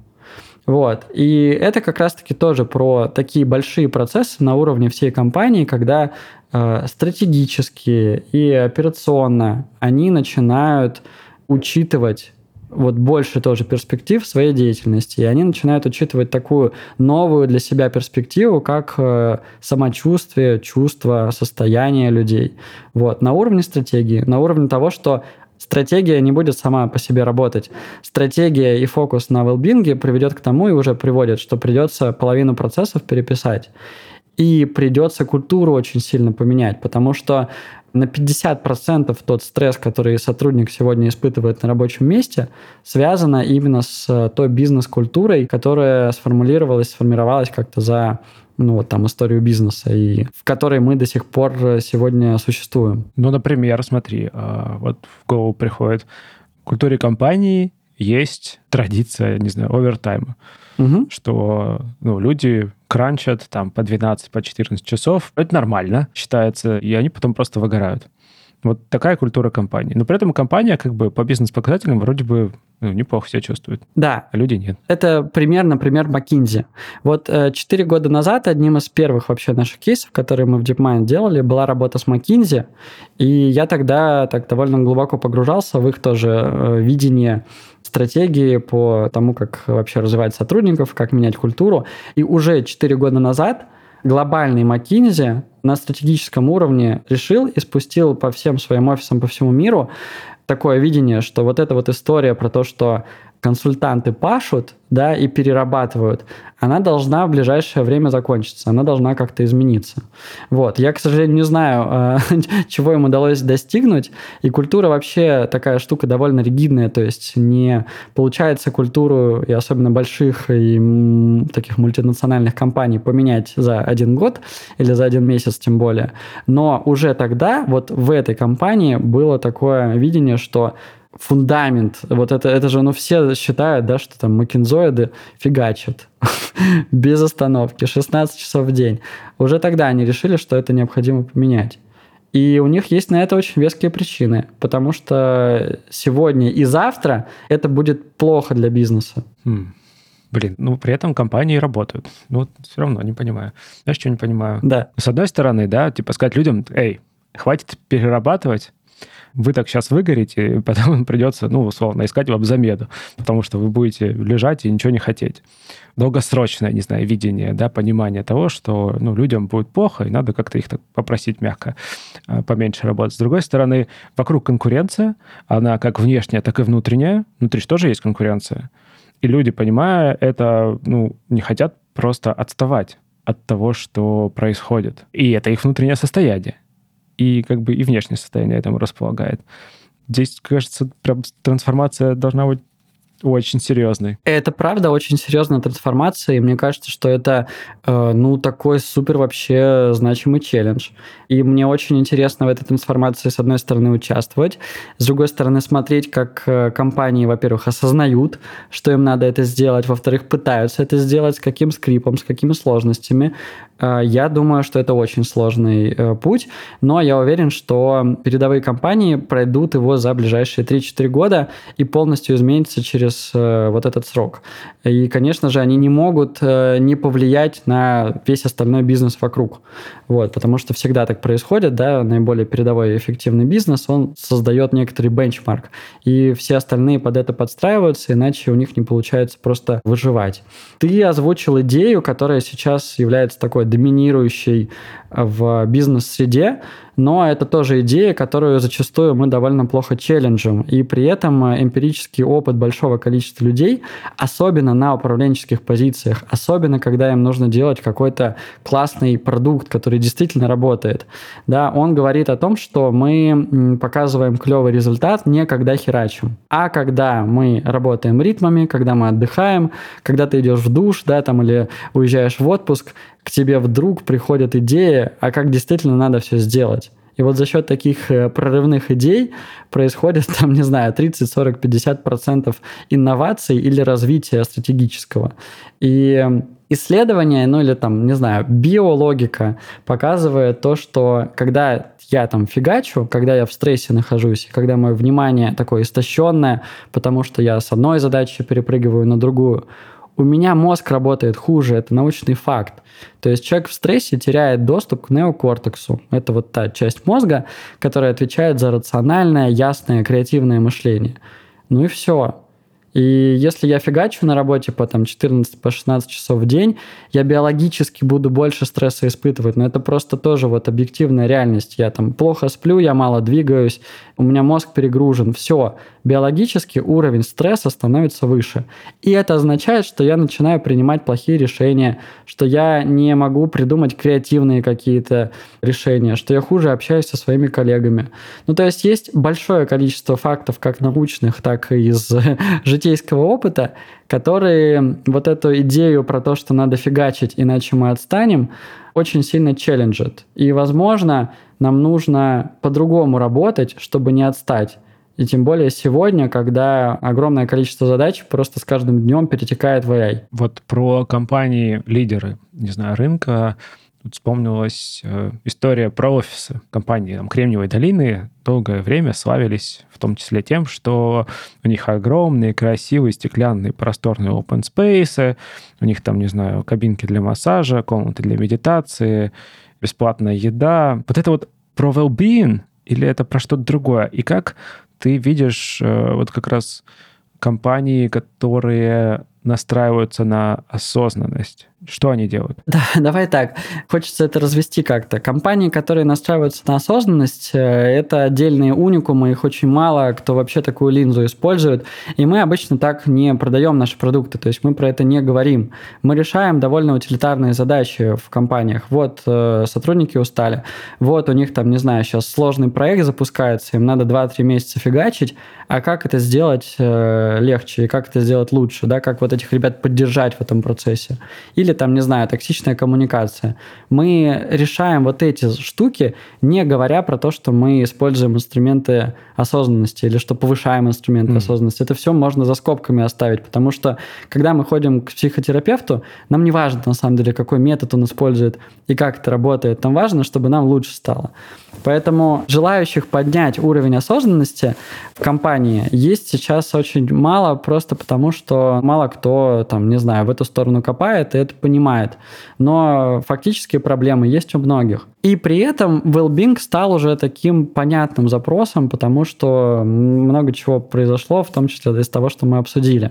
Вот. И это как раз-таки тоже про такие большие процессы на уровне всей компании, когда э, стратегически и операционно они начинают учитывать вот больше тоже перспектив своей деятельности, и они начинают учитывать такую новую для себя перспективу, как э, самочувствие, чувство, состояние людей. Вот, на уровне стратегии, на уровне того, что стратегия не будет сама по себе работать. Стратегия и фокус на велбинге приведет к тому и уже приводит, что придется половину процессов переписать. И придется культуру очень сильно поменять, потому что на 50% тот стресс, который сотрудник сегодня испытывает на рабочем месте, связано именно с той бизнес-культурой, которая сформулировалась, сформировалась как-то за ну, вот там историю бизнеса, и в которой мы до сих пор сегодня существуем. Ну, например, смотри, а, вот в голову приходит, в культуре компании есть традиция, не знаю, овертайма, угу. что ну, люди кранчат там по 12, по 14 часов. Это нормально, считается, и они потом просто выгорают. Вот такая культура компании. Но при этом компания как бы по бизнес-показателям вроде бы ну, неплохо себя чувствует. Да. А люди нет. Это пример, например, McKinsey. Вот э, четыре года назад одним из первых вообще наших кейсов, которые мы в DeepMind делали, была работа с McKinsey. И я тогда так довольно глубоко погружался в их тоже э, видение стратегии по тому, как вообще развивать сотрудников, как менять культуру. И уже четыре года назад глобальный McKinsey на стратегическом уровне решил и спустил по всем своим офисам по всему миру такое видение, что вот эта вот история про то, что консультанты пашут, да, и перерабатывают, она должна в ближайшее время закончиться, она должна как-то измениться. Вот. Я, к сожалению, не знаю, э, чего им удалось достигнуть, и культура вообще такая штука довольно ригидная, то есть не получается культуру, и особенно больших и таких мультинациональных компаний поменять за один год или за один месяц тем более. Но уже тогда вот в этой компании было такое видение, что фундамент. Вот это, это же, ну, все считают, да, что там макинзоиды фигачат без остановки, 16 часов в день. Уже тогда они решили, что это необходимо поменять. И у них есть на это очень веские причины, потому что сегодня и завтра это будет плохо для бизнеса. Хм. Блин, ну при этом компании работают. Ну вот все равно не понимаю. Знаешь, что не понимаю? Да. С одной стороны, да, типа сказать людям, эй, хватит перерабатывать, вы так сейчас выгорите, и потом придется, ну, условно, искать вам замену, потому что вы будете лежать и ничего не хотеть. Долгосрочное, не знаю, видение, да, понимание того, что, ну, людям будет плохо, и надо как-то их так попросить мягко а, поменьше работать. С другой стороны, вокруг конкуренция, она как внешняя, так и внутренняя. Внутри же тоже есть конкуренция. И люди, понимая это, ну, не хотят просто отставать от того, что происходит. И это их внутреннее состояние и как бы и внешнее состояние этому располагает. Здесь, кажется, прям трансформация должна быть очень серьезный. Это правда очень серьезная трансформация, и мне кажется, что это э, ну такой супер вообще значимый челлендж. И мне очень интересно в этой трансформации с одной стороны участвовать, с другой стороны смотреть, как э, компании, во-первых, осознают, что им надо это сделать, во-вторых, пытаются это сделать, с каким скрипом, с какими сложностями. Э, я думаю, что это очень сложный э, путь, но я уверен, что передовые компании пройдут его за ближайшие 3-4 года и полностью изменятся через э, вот этот срок. И, конечно же, они не могут не повлиять на весь остальной бизнес вокруг. Вот, потому что всегда так происходит, да, наиболее передовой и эффективный бизнес, он создает некоторый бенчмарк. И все остальные под это подстраиваются, иначе у них не получается просто выживать. Ты озвучил идею, которая сейчас является такой доминирующей в бизнес-среде, но это тоже идея, которую зачастую мы довольно плохо челленджим. И при этом э, эмпирический опыт большого количества людей, особенно на управленческих позициях, особенно когда им нужно делать какой-то классный продукт, который действительно работает, да, он говорит о том, что мы показываем клевый результат не когда херачим, а когда мы работаем ритмами, когда мы отдыхаем, когда ты идешь в душ, да, там, или уезжаешь в отпуск, к тебе вдруг приходит идея, а как действительно надо все сделать. И вот за счет таких э, прорывных идей происходит, там, не знаю, 30, 40, 50 процентов инноваций или развития стратегического. И исследование, ну или там, не знаю, биологика показывает то, что когда я там фигачу, когда я в стрессе нахожусь, когда мое внимание такое истощенное, потому что я с одной задачи перепрыгиваю на другую, у меня мозг работает хуже, это научный факт. То есть человек в стрессе теряет доступ к неокортексу. Это вот та часть мозга, которая отвечает за рациональное, ясное, креативное мышление. Ну и все. И если я фигачу на работе по там 14 по 16 часов в день, я биологически буду больше стресса испытывать. Но это просто тоже вот объективная реальность. Я там плохо сплю, я мало двигаюсь, у меня мозг перегружен. Все, биологически уровень стресса становится выше. И это означает, что я начинаю принимать плохие решения, что я не могу придумать креативные какие-то решения, что я хуже общаюсь со своими коллегами. Ну, то есть есть большое количество фактов, как научных, так и из житейского опыта, которые вот эту идею про то, что надо фигачить, иначе мы отстанем, очень сильно челленджат. И, возможно, нам нужно по-другому работать, чтобы не отстать. И тем более сегодня, когда огромное количество задач просто с каждым днем перетекает в AI. Вот про компании-лидеры, не знаю, рынка, Тут вспомнилась э, история про офисы. Компании там, Кремниевой долины долгое время славились в том числе тем, что у них огромные, красивые, стеклянные, просторные open space, у них там, не знаю, кабинки для массажа, комнаты для медитации, бесплатная еда. Вот это вот про well-being или это про что-то другое? И как ты видишь э, вот как раз компании, которые настраиваются на осознанность? Что они делают? Да, давай так. Хочется это развести как-то. Компании, которые настраиваются на осознанность, э, это отдельные уникумы, их очень мало, кто вообще такую линзу использует. И мы обычно так не продаем наши продукты, то есть мы про это не говорим. Мы решаем довольно утилитарные задачи в компаниях. Вот э, сотрудники устали, вот у них там, не знаю, сейчас сложный проект запускается, им надо 2-3 месяца фигачить, а как это сделать э, легче и как это сделать лучше, да, как вот этих ребят поддержать в этом процессе. Или там, не знаю, токсичная коммуникация. Мы решаем вот эти штуки, не говоря про то, что мы используем инструменты осознанности или что повышаем инструменты mm. осознанности. Это все можно за скобками оставить, потому что когда мы ходим к психотерапевту, нам не важно, на самом деле, какой метод он использует и как это работает. Нам важно, чтобы нам лучше стало. Поэтому желающих поднять уровень осознанности в компании есть сейчас очень мало, просто потому что мало кто, там, не знаю, в эту сторону копает и это понимает. Но фактические проблемы есть у многих. И при этом well-being стал уже таким понятным запросом, потому что много чего произошло, в том числе из того, что мы обсудили.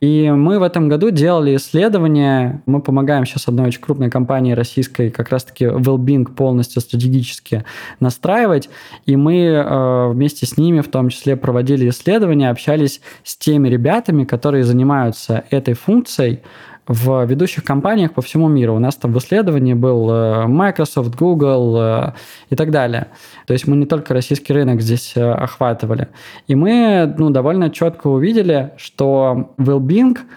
И мы в этом году делали исследование, мы помогаем сейчас одной очень крупной компании российской как раз-таки well-being полностью стратегически настраивать, и мы э, вместе с ними в том числе проводили исследования, общались с теми ребятами, которые занимаются этой функцией, в ведущих компаниях по всему миру. У нас там в исследовании был э, Microsoft, Google э, и так далее. То есть мы не только российский рынок здесь э, охватывали. И мы ну, довольно четко увидели, что well-being –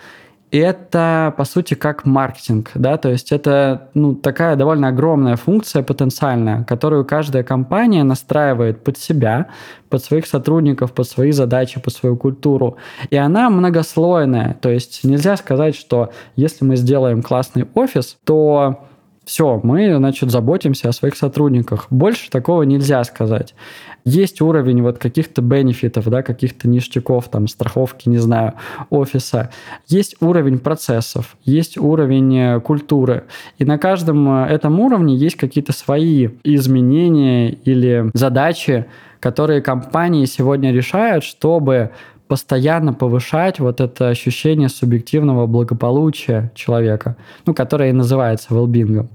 это, по сути, как маркетинг, да, то есть это, ну, такая довольно огромная функция потенциальная, которую каждая компания настраивает под себя, под своих сотрудников, под свои задачи, под свою культуру. И она многослойная, то есть нельзя сказать, что если мы сделаем классный офис, то все, мы, значит, заботимся о своих сотрудниках. Больше такого нельзя сказать. Есть уровень вот каких-то бенефитов, да, каких-то ништяков, там, страховки, не знаю, офиса. Есть уровень процессов, есть уровень э, культуры. И на каждом э, этом уровне есть какие-то свои изменения или задачи, которые компании сегодня решают, чтобы постоянно повышать вот это ощущение субъективного благополучия человека, ну, которое и называется well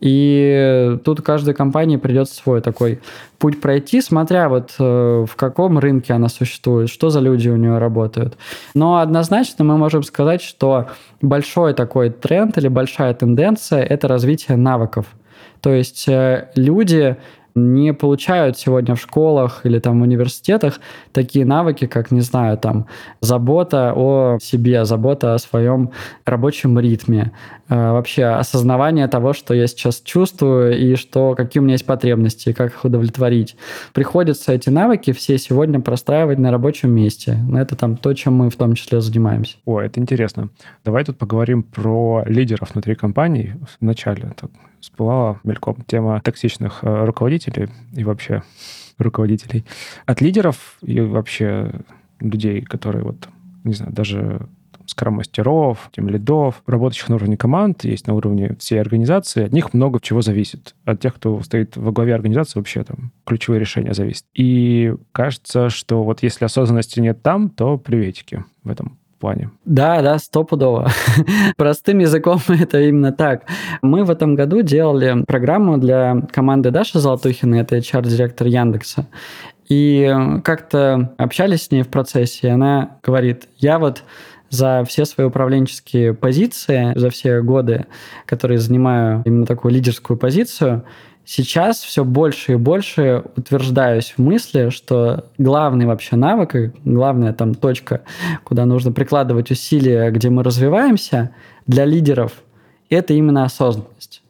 И тут каждой компании придется свой такой путь пройти, смотря вот э, в каком рынке она существует, что за люди у нее работают. Но однозначно мы можем сказать, что большой такой тренд или большая тенденция – это развитие навыков. То есть э, люди не получают сегодня в школах или там в университетах такие навыки, как, не знаю, там, забота о себе, забота о своем рабочем ритме, э, вообще осознавание того, что я сейчас чувствую и что, какие у меня есть потребности, и как их удовлетворить. Приходится эти навыки все сегодня простраивать на рабочем месте. Это там то, чем мы в том числе занимаемся. О, это интересно. Давай тут поговорим про лидеров внутри компаний. Вначале всплыла мельком тема токсичных э, руководителей и вообще руководителей. От лидеров и вообще людей, которые вот, не знаю, даже скромастеров, тем лидов, работающих на уровне команд, есть на уровне всей организации, от них много чего зависит. От тех, кто стоит во главе организации, вообще там ключевые решения зависят. И кажется, что вот если осознанности нет там, то приветики в этом плане. Да, да, стопудово. Простым языком это именно так. Мы в этом году делали программу для команды Даши Золотухиной, это HR-директор Яндекса. И как-то общались с ней в процессе, и она говорит, я вот за все свои управленческие позиции, за все годы, которые занимаю именно такую лидерскую позицию, сейчас все больше и больше утверждаюсь в мысли, что главный вообще навык и главная там точка, куда нужно прикладывать усилия, где мы развиваемся, для лидеров, это именно осознанность.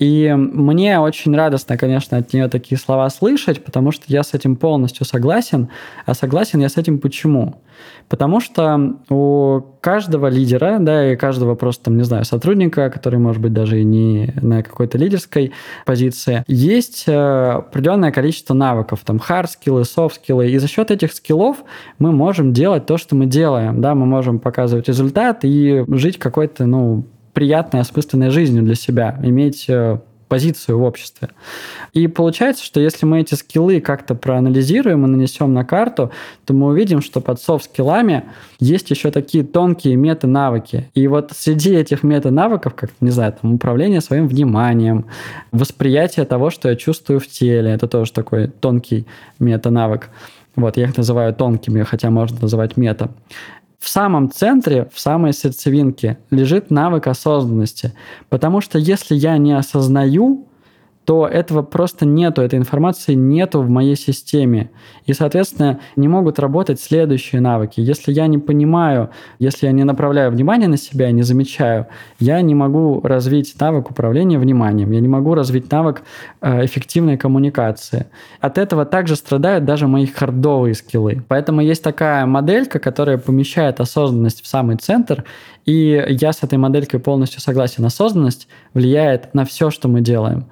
И мне очень радостно, конечно, от нее такие слова слышать, потому что я с этим полностью согласен. А согласен я с этим почему? Потому что у каждого лидера, да, и каждого просто, там, не знаю, сотрудника, который, может быть, даже и не на какой-то лидерской позиции, есть э, определенное количество навыков, там, hard-скиллы, soft-скиллы, и за счет этих скиллов мы можем делать то, что мы делаем, да, мы можем показывать результат и жить какой-то, ну, приятной, осмысленной жизнью для себя, иметь э, позицию в обществе. И получается, что если мы эти скиллы как-то проанализируем и нанесем на карту, то мы увидим, что под софт-скиллами есть еще такие тонкие мета-навыки. И вот среди этих мета-навыков, как, не знаю, там, управление своим вниманием, восприятие того, что я чувствую в теле, это тоже такой тонкий мета-навык. Вот, я их называю тонкими, хотя можно называть мета. В самом центре, в самой сердцевинке лежит навык осознанности. Потому что если я не осознаю, то этого просто нету, этой информации нету в моей системе. И, соответственно, не могут работать следующие навыки. Если я не понимаю, если я не направляю внимание на себя, не замечаю, я не могу развить навык управления вниманием, я не могу развить навык э, эффективной коммуникации. От этого также страдают даже мои хардовые скиллы. Поэтому есть такая моделька, которая помещает осознанность в самый центр, и я с этой моделькой полностью согласен. Осознанность влияет на все, что мы делаем.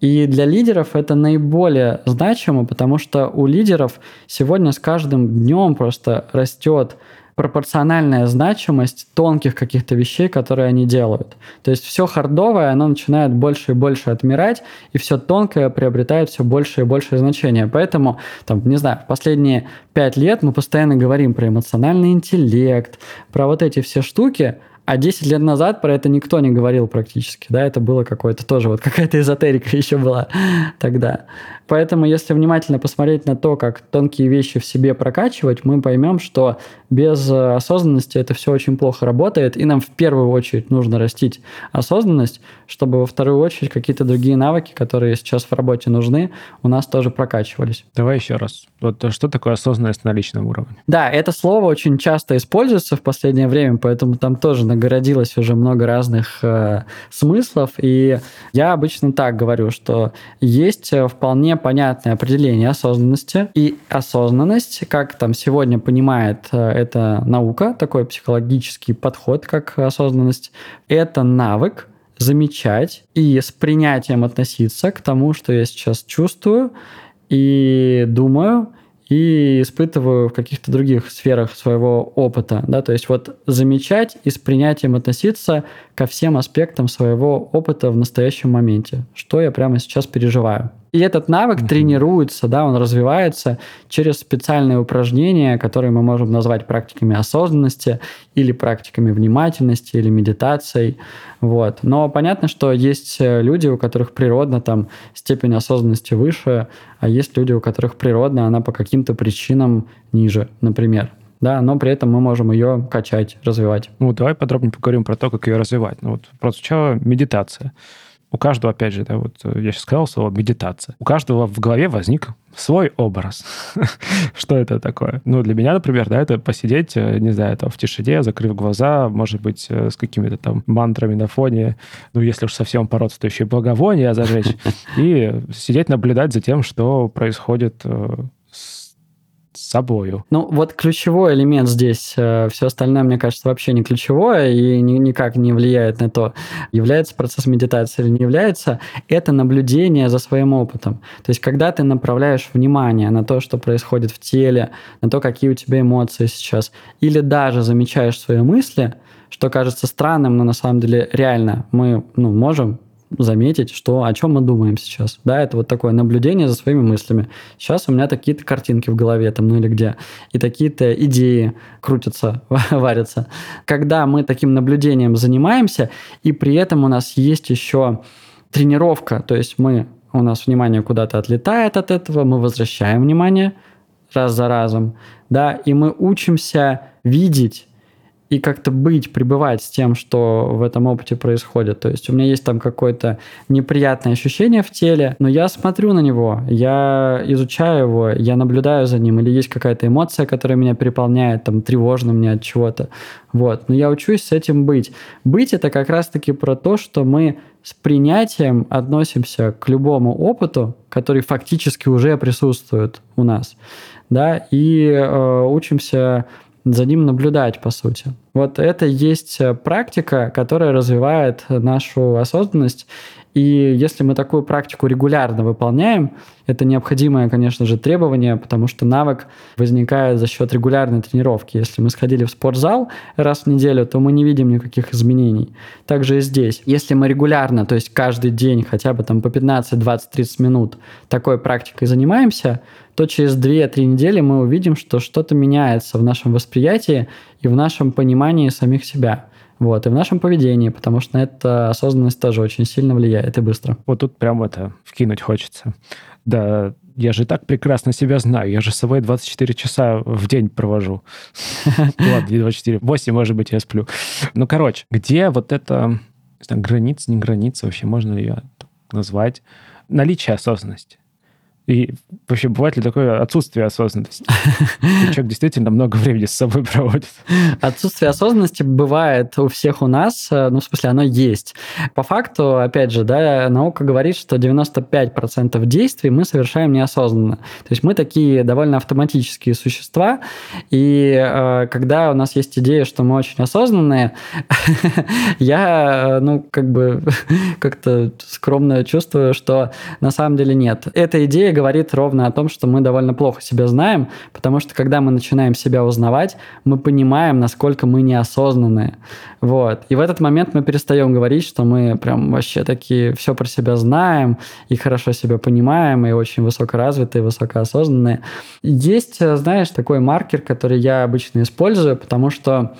И для лидеров это наиболее значимо, потому что у лидеров сегодня с каждым днем просто растет пропорциональная значимость тонких каких-то вещей, которые они делают. То есть все хардовое, оно начинает больше и больше отмирать, и все тонкое приобретает все больше и большее значение. Поэтому, там, не знаю, в последние пять лет мы постоянно говорим про эмоциональный интеллект, про вот эти все штуки, а 10 лет назад про это никто не говорил практически, да, это было какое-то тоже, вот какая-то эзотерика еще была тогда. Поэтому, если внимательно посмотреть на то, как тонкие вещи в себе прокачивать, мы поймем, что без э, осознанности это все очень плохо работает, и нам в первую очередь нужно растить осознанность, чтобы во вторую очередь какие-то другие навыки, которые сейчас в работе нужны, у нас тоже прокачивались. Давай еще раз. Вот что такое осознанность на личном уровне? Да, это слово очень часто используется в последнее время, поэтому там тоже нагородилось уже много разных э, смыслов, и я обычно так говорю, что есть э, вполне понятное определение осознанности. И осознанность, как там сегодня понимает э, эта наука, такой психологический подход, как осознанность, это навык замечать и с принятием относиться к тому, что я сейчас чувствую и думаю, и испытываю в каких-то других сферах своего опыта. Да? То есть вот замечать и с принятием относиться ко всем аспектам своего опыта в настоящем моменте, что я прямо сейчас переживаю. И этот навык mm-hmm. тренируется, да, он развивается через специальные упражнения, которые мы можем назвать практиками осознанности или практиками внимательности или медитацией. Вот. Но понятно, что есть э, люди, у которых природно там степень осознанности выше, а есть люди, у которых природно она по каким-то причинам ниже, например да, но при этом мы можем ее качать, развивать. Ну, давай подробнее поговорим про то, как ее развивать. Ну, вот прозвучала медитация у каждого, опять же, да, вот я сейчас сказал слово медитация, у каждого в голове возник свой образ. Что это такое? Ну, для меня, например, да, это посидеть, э, не знаю, там в тишине, закрыв глаза, может быть, э, с какими-то там мантрами на фоне, ну, если уж совсем бороться, то еще и благовония зажечь, и сидеть, наблюдать за тем, что происходит э, с собою. Ну, вот ключевой элемент здесь, э, все остальное, мне кажется, вообще не ключевое и ни, никак не влияет на то, является процесс медитации или не является, это наблюдение за своим опытом. То есть, когда ты направляешь внимание на то, что происходит в теле, на то, какие у тебя эмоции сейчас, или даже замечаешь свои мысли, что кажется странным, но на самом деле реально мы ну, можем заметить, что, о чем мы думаем сейчас. Да, это вот такое наблюдение за своими мыслями. Сейчас у меня такие-то картинки в голове там, ну или где, и такие-то идеи крутятся, варятся. Когда мы таким наблюдением занимаемся, и при этом у нас есть еще тренировка, то есть мы, у нас внимание куда-то отлетает от этого, мы возвращаем внимание раз за разом, да, и мы учимся видеть и как-то быть, пребывать с тем, что в этом опыте происходит. То есть у меня есть там какое-то неприятное ощущение в теле, но я смотрю на него, я изучаю его, я наблюдаю за ним, или есть какая-то эмоция, которая меня переполняет, там, тревожно мне от чего-то. Вот. Но я учусь с этим быть. Быть — это как раз-таки про то, что мы с принятием относимся к любому опыту, который фактически уже присутствует у нас, да, и э, учимся за ним наблюдать, по сути. Вот это есть э, практика, которая развивает нашу осознанность. И если мы такую практику регулярно выполняем, это необходимое, конечно же, требование, потому что навык возникает за счет регулярной тренировки. Если мы сходили в спортзал раз в неделю, то мы не видим никаких изменений. Также и здесь. Если мы регулярно, то есть каждый день хотя бы там по 15, 20, 30 минут такой практикой занимаемся, то через 2-3 недели мы увидим, что что-то меняется в нашем восприятии и в нашем понимании самих себя. Вот, и в нашем поведении, потому что на это осознанность тоже очень сильно влияет и быстро. Вот тут прям это вкинуть хочется. Да, я же так прекрасно себя знаю. Я же с собой 24 часа в день провожу. Ладно, не 24, 8, может быть, я сплю. Ну, короче, где вот это граница, не граница, вообще можно ее назвать? Наличие осознанности. И вообще, бывает ли такое отсутствие осознанности? Человек действительно много времени с собой проводит. Отсутствие осознанности бывает у всех у нас, э, ну, в смысле, оно есть. По факту, опять же, да, наука говорит, что 95% действий мы совершаем неосознанно. То есть мы такие довольно автоматические существа, и э, когда у нас есть идея, что мы очень осознанные, я, э, ну, как бы как-то скромно чувствую, что на самом деле нет. Эта идея говорит ровно о том, что мы довольно плохо себя знаем, потому что когда мы начинаем себя узнавать, мы понимаем, насколько мы неосознанные. Вот. И в этот момент мы перестаем говорить, что мы прям вообще такие все про себя знаем и хорошо себя понимаем, и очень высокоразвитые, высокоосознанные. Есть, знаешь, такой маркер, который я обычно использую, потому что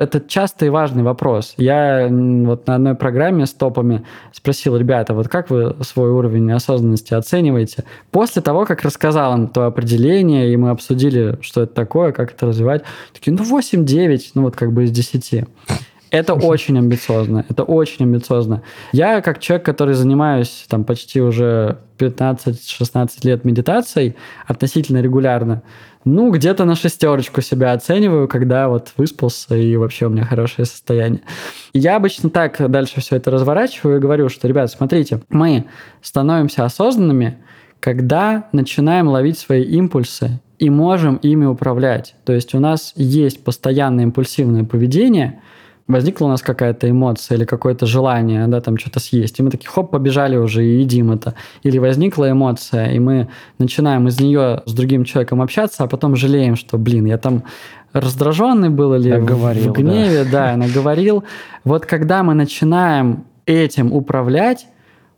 это частый и важный вопрос. Я вот на одной программе с топами спросил, ребята, вот как вы свой уровень осознанности оцениваете? После того, как рассказал им то определение, и мы обсудили, что это такое, как это развивать, такие, ну, 8-9, ну, вот как бы из 10. Это очень амбициозно, это очень амбициозно. Я, как человек, который занимаюсь там почти уже 15-16 лет медитацией относительно регулярно, ну, где-то на шестерочку себя оцениваю, когда вот выспался и вообще у меня хорошее состояние. я обычно так дальше все это разворачиваю и говорю, что, ребят, смотрите, мы становимся осознанными, когда начинаем ловить свои импульсы и можем ими управлять. То есть у нас есть постоянное импульсивное поведение – возникла у нас какая-то эмоция или какое-то желание, да, там что-то съесть, и мы такие, хоп, побежали уже и едим это. Или возникла эмоция, и мы начинаем из нее с другим человеком общаться, а потом жалеем, что, блин, я там раздраженный был или говорил, в гневе, да, да наговорил. Вот когда мы начинаем этим управлять,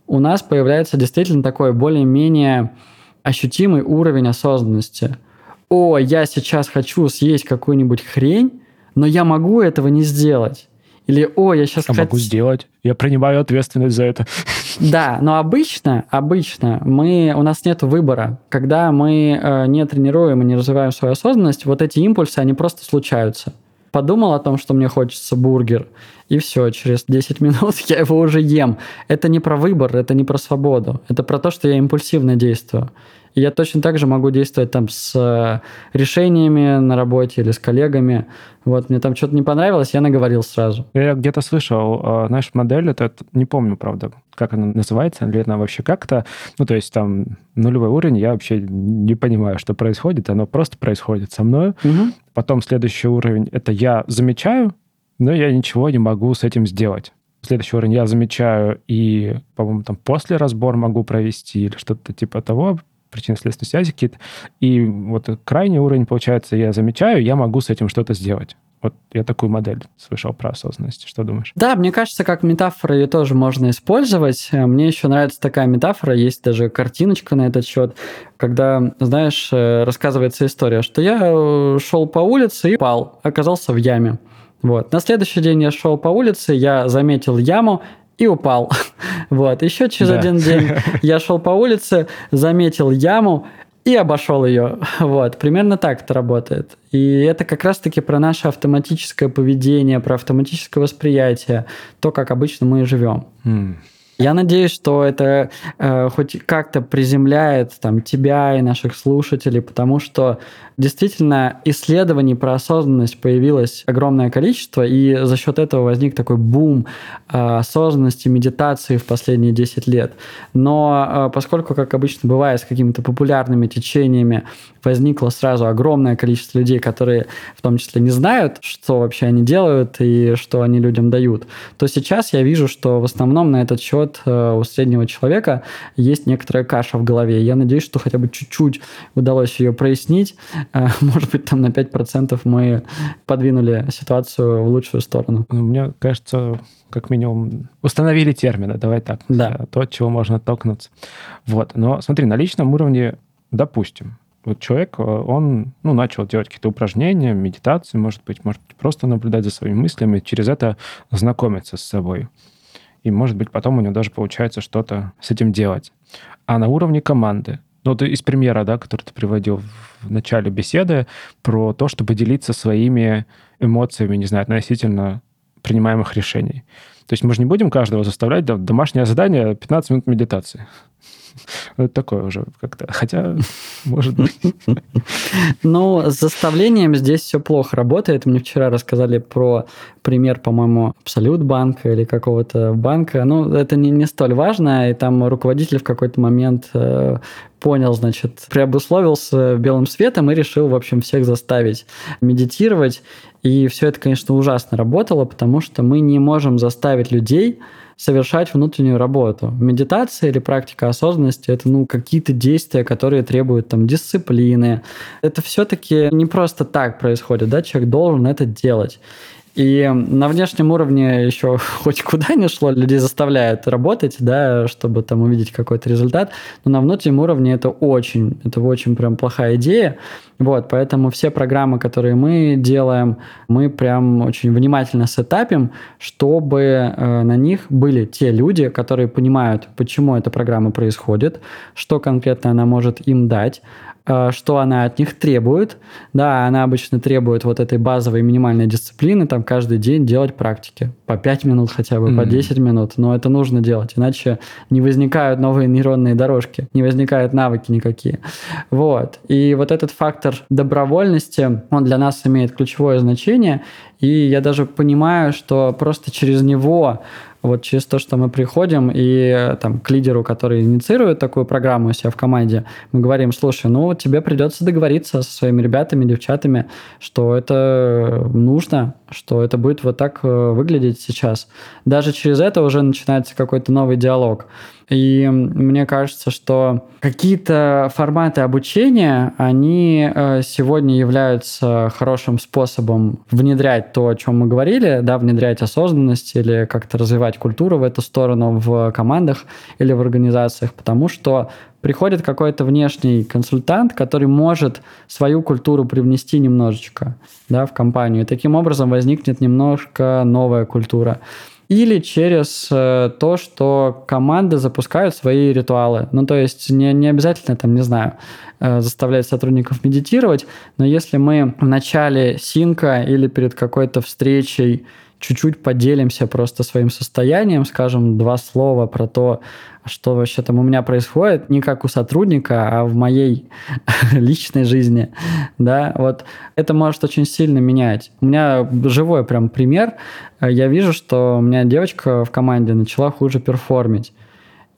у нас появляется действительно такой более-менее ощутимый уровень осознанности. О, я сейчас хочу съесть какую-нибудь хрень, но я могу этого не сделать. Или, о, я сейчас... А хот... могу сделать. Я принимаю ответственность за это. Да, но обычно, обычно мы, у нас нет выбора. Когда мы э, не тренируем и не развиваем свою осознанность, вот эти импульсы, они просто случаются. Подумал о том, что мне хочется бургер, и все, через 10 минут я его уже ем. Это не про выбор, это не про свободу. Это про то, что я импульсивно действую. И я точно так же могу действовать там с э, решениями на работе или с коллегами. Вот, мне там что-то не понравилось, я наговорил сразу. Я где-то слышал, э, знаешь, модель, это, не помню, правда, как она называется, или она вообще как-то, ну, то есть там нулевой уровень, я вообще не понимаю, что происходит, оно просто происходит со мной. Угу. Потом следующий уровень, это я замечаю, но я ничего не могу с этим сделать следующий уровень я замечаю и, по-моему, там после разбор могу провести или что-то типа того, причинно-следственной связи какие-то. И вот крайний уровень, получается, я замечаю, я могу с этим что-то сделать. Вот я такую модель слышал про осознанность. Что думаешь? Да, мне кажется, как метафора ее тоже можно использовать. Мне еще нравится такая метафора, есть даже картиночка на этот счет, когда, знаешь, э, рассказывается история, что я э, шел по улице и упал, оказался в яме. Вот. На следующий день я шел по улице, я заметил яму и упал. вот. Еще через да. один день я шел по улице, заметил яму и обошел ее. Вот. Примерно так это работает. И это как раз-таки про наше автоматическое поведение, про автоматическое восприятие, то, как обычно мы живем. Mm. Я надеюсь, что это э, хоть как-то приземляет там, тебя и наших слушателей, потому что действительно исследований про осознанность появилось огромное количество, и за счет этого возник такой бум э, осознанности, медитации в последние 10 лет. Но э, поскольку, как обычно бывает, с какими-то популярными течениями возникло сразу огромное количество людей, которые в том числе не знают, что вообще они делают и что они людям дают, то сейчас я вижу, что в основном на этот счет э, у среднего человека есть некоторая каша в голове. Я надеюсь, что хотя бы чуть-чуть удалось ее прояснить. Э, может быть, там на 5% мы подвинули ситуацию в лучшую сторону. Ну, мне кажется, как минимум установили термины, давай так. Да. То, от чего можно оттолкнуться. Вот. Но смотри, на личном уровне, допустим, вот человек, э, он ну, начал делать какие-то упражнения, медитации, может быть, может быть, просто наблюдать за своими мыслями, через это знакомиться с собой. И, может быть, потом у него даже получается что-то с этим делать. А на уровне команды, ну, вот из примера, да, который ты приводил в начале беседы, про то, чтобы делиться своими эмоциями, не знаю, относительно принимаемых решений. То есть мы же не будем каждого заставлять, да, домашнее задание 15 минут медитации. Это такое уже как-то. Хотя, может быть. Ну, с заставлением здесь все плохо работает. Мне вчера рассказали про пример, по-моему, Абсолют банка или какого-то банка. Ну, это не, не столь важно. И там руководитель в какой-то момент э, понял, значит, преобусловился белым светом и решил, в общем, всех заставить медитировать. И все это, конечно, ужасно работало, потому что мы не можем заставить людей совершать внутреннюю работу. Медитация или практика осознанности – это ну, какие-то действия, которые требуют там, дисциплины. Это все-таки не просто так происходит, да? человек должен это делать. И на внешнем уровне еще хоть куда ни шло, людей заставляют работать, да, чтобы там увидеть какой-то результат. Но на внутреннем уровне это очень, это очень прям плохая идея. Вот, поэтому все программы, которые мы делаем, мы прям очень внимательно сетапим, чтобы э, на них были те люди, которые понимают, почему эта программа происходит, что конкретно она может им дать, что она от них требует. Да, она обычно требует вот этой базовой минимальной дисциплины, там каждый день делать практики. По 5 минут хотя бы, mm-hmm. по 10 минут. Но это нужно делать, иначе не возникают новые нейронные дорожки, не возникают навыки никакие. Вот. И вот этот фактор добровольности, он для нас имеет ключевое значение. И я даже понимаю, что просто через него вот через то, что мы приходим и там к лидеру, который инициирует такую программу у себя в команде, мы говорим, слушай, ну тебе придется договориться со своими ребятами, девчатами, что это нужно, что это будет вот так э, выглядеть сейчас. Даже через это уже начинается какой-то новый диалог. И мне кажется, что какие-то форматы обучения, они э, сегодня являются хорошим способом внедрять то, о чем мы говорили, да, внедрять осознанность или как-то развивать культуру в эту сторону в командах или в организациях, потому что приходит какой-то внешний консультант, который может свою культуру привнести немножечко да, в компанию. И таким образом возникнет немножко новая культура или через э, то, что команды запускают свои ритуалы. Ну, то есть не, не обязательно, там, не знаю, э, заставлять сотрудников медитировать, но если мы в начале синка или перед какой-то встречей чуть-чуть поделимся просто своим состоянием, скажем два слова про то, что вообще там у меня происходит, не как у сотрудника, а в моей личной жизни, да, вот это может очень сильно менять. У меня живой прям пример. Я вижу, что у меня девочка в команде начала хуже перформить.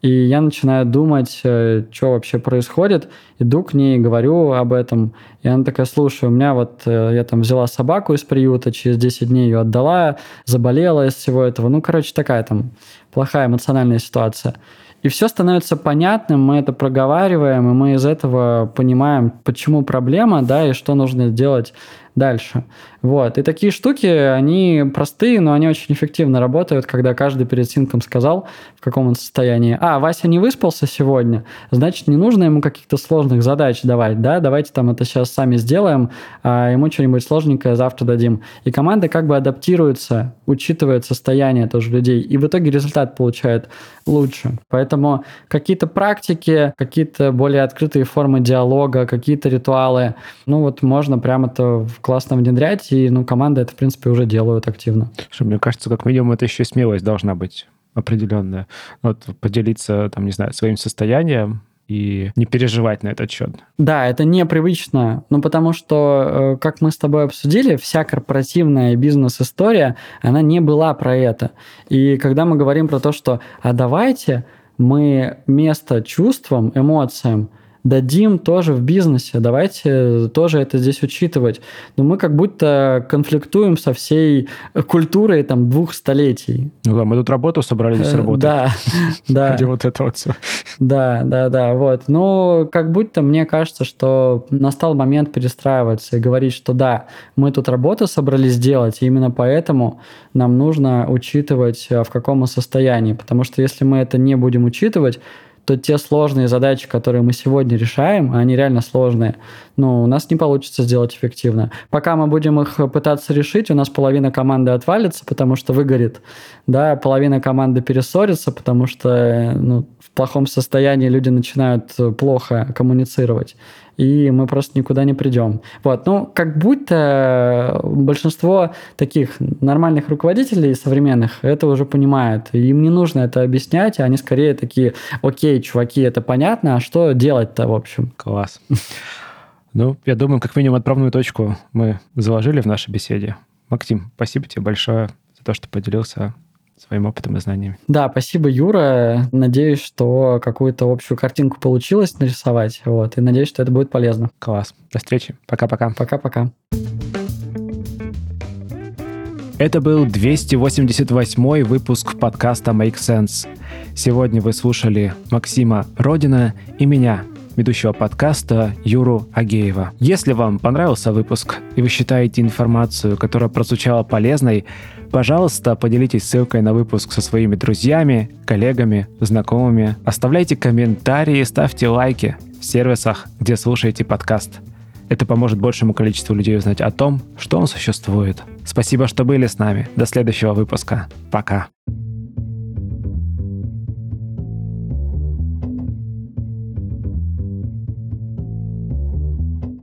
И я начинаю думать, э, что вообще происходит. Иду к ней, говорю об этом. И она такая, слушай, у меня вот, э, я там взяла собаку из приюта, через 10 дней ее отдала, заболела из всего этого. Ну, короче, такая там плохая эмоциональная ситуация. И все становится понятным, мы это проговариваем, и мы из этого понимаем, почему проблема, да, и что нужно сделать дальше. Вот. И такие штуки, они простые, но они очень эффективно работают, когда каждый перед синком сказал, в каком он состоянии. А, Вася не выспался сегодня, значит, не нужно ему каких-то сложных задач давать, да, давайте там это сейчас сами сделаем, а ему что-нибудь сложненькое завтра дадим. И команда как бы адаптируется, учитывает состояние тоже людей, и в итоге результат получает лучше. Поэтому какие-то практики, какие-то более открытые формы диалога, какие-то ритуалы, ну вот можно прямо это классно внедрять, и ну, команда это, в принципе, уже делают активно. Что, мне кажется, как минимум, это еще смелость должна быть определенная. Вот поделиться, там, не знаю, своим состоянием, и не переживать на этот счет. Да, это непривычно, ну потому что, э, как мы с тобой обсудили, вся корпоративная бизнес-история, она не была про это. И когда мы говорим про то, что «а давайте мы место чувствам, эмоциям дадим тоже в бизнесе, давайте тоже это здесь учитывать. Но мы как будто конфликтуем со всей культурой там двух столетий. Ну да, мы тут работу собрались э, работать. Да, да. Где вот это вот все. Да, да, да, вот. Ну, как будто мне кажется, что настал момент перестраиваться и говорить, что да, мы тут работу собрались делать, и именно поэтому нам нужно учитывать, в каком мы состоянии. Потому что если мы это не будем учитывать, то те сложные задачи, которые мы сегодня решаем, они реально сложные, ну, у нас не получится сделать эффективно. Пока мы будем их пытаться решить, у нас половина команды отвалится, потому что выгорит, да, половина команды перессорится, потому что ну, в плохом состоянии люди начинают плохо коммуницировать и мы просто никуда не придем. Вот, ну, как будто большинство таких нормальных руководителей современных это уже понимают, и им не нужно это объяснять, они скорее такие, окей, чуваки, это понятно, а что делать-то, в общем? Класс. Ну, я думаю, как минимум отправную точку мы заложили в нашей беседе. Максим, спасибо тебе большое за то, что поделился своим опытом и знаниями. Да, спасибо, Юра. Надеюсь, что какую-то общую картинку получилось нарисовать. Вот, и надеюсь, что это будет полезно. Класс. До встречи. Пока-пока. Пока-пока. Это был 288 выпуск подкаста Make Sense. Сегодня вы слушали Максима Родина и меня, ведущего подкаста Юру Агеева. Если вам понравился выпуск и вы считаете информацию, которая прозвучала полезной, Пожалуйста, поделитесь ссылкой на выпуск со своими друзьями, коллегами, знакомыми. Оставляйте комментарии, ставьте лайки в сервисах, где слушаете подкаст. Это поможет большему количеству людей узнать о том, что он существует. Спасибо, что были с нами. До следующего выпуска. Пока.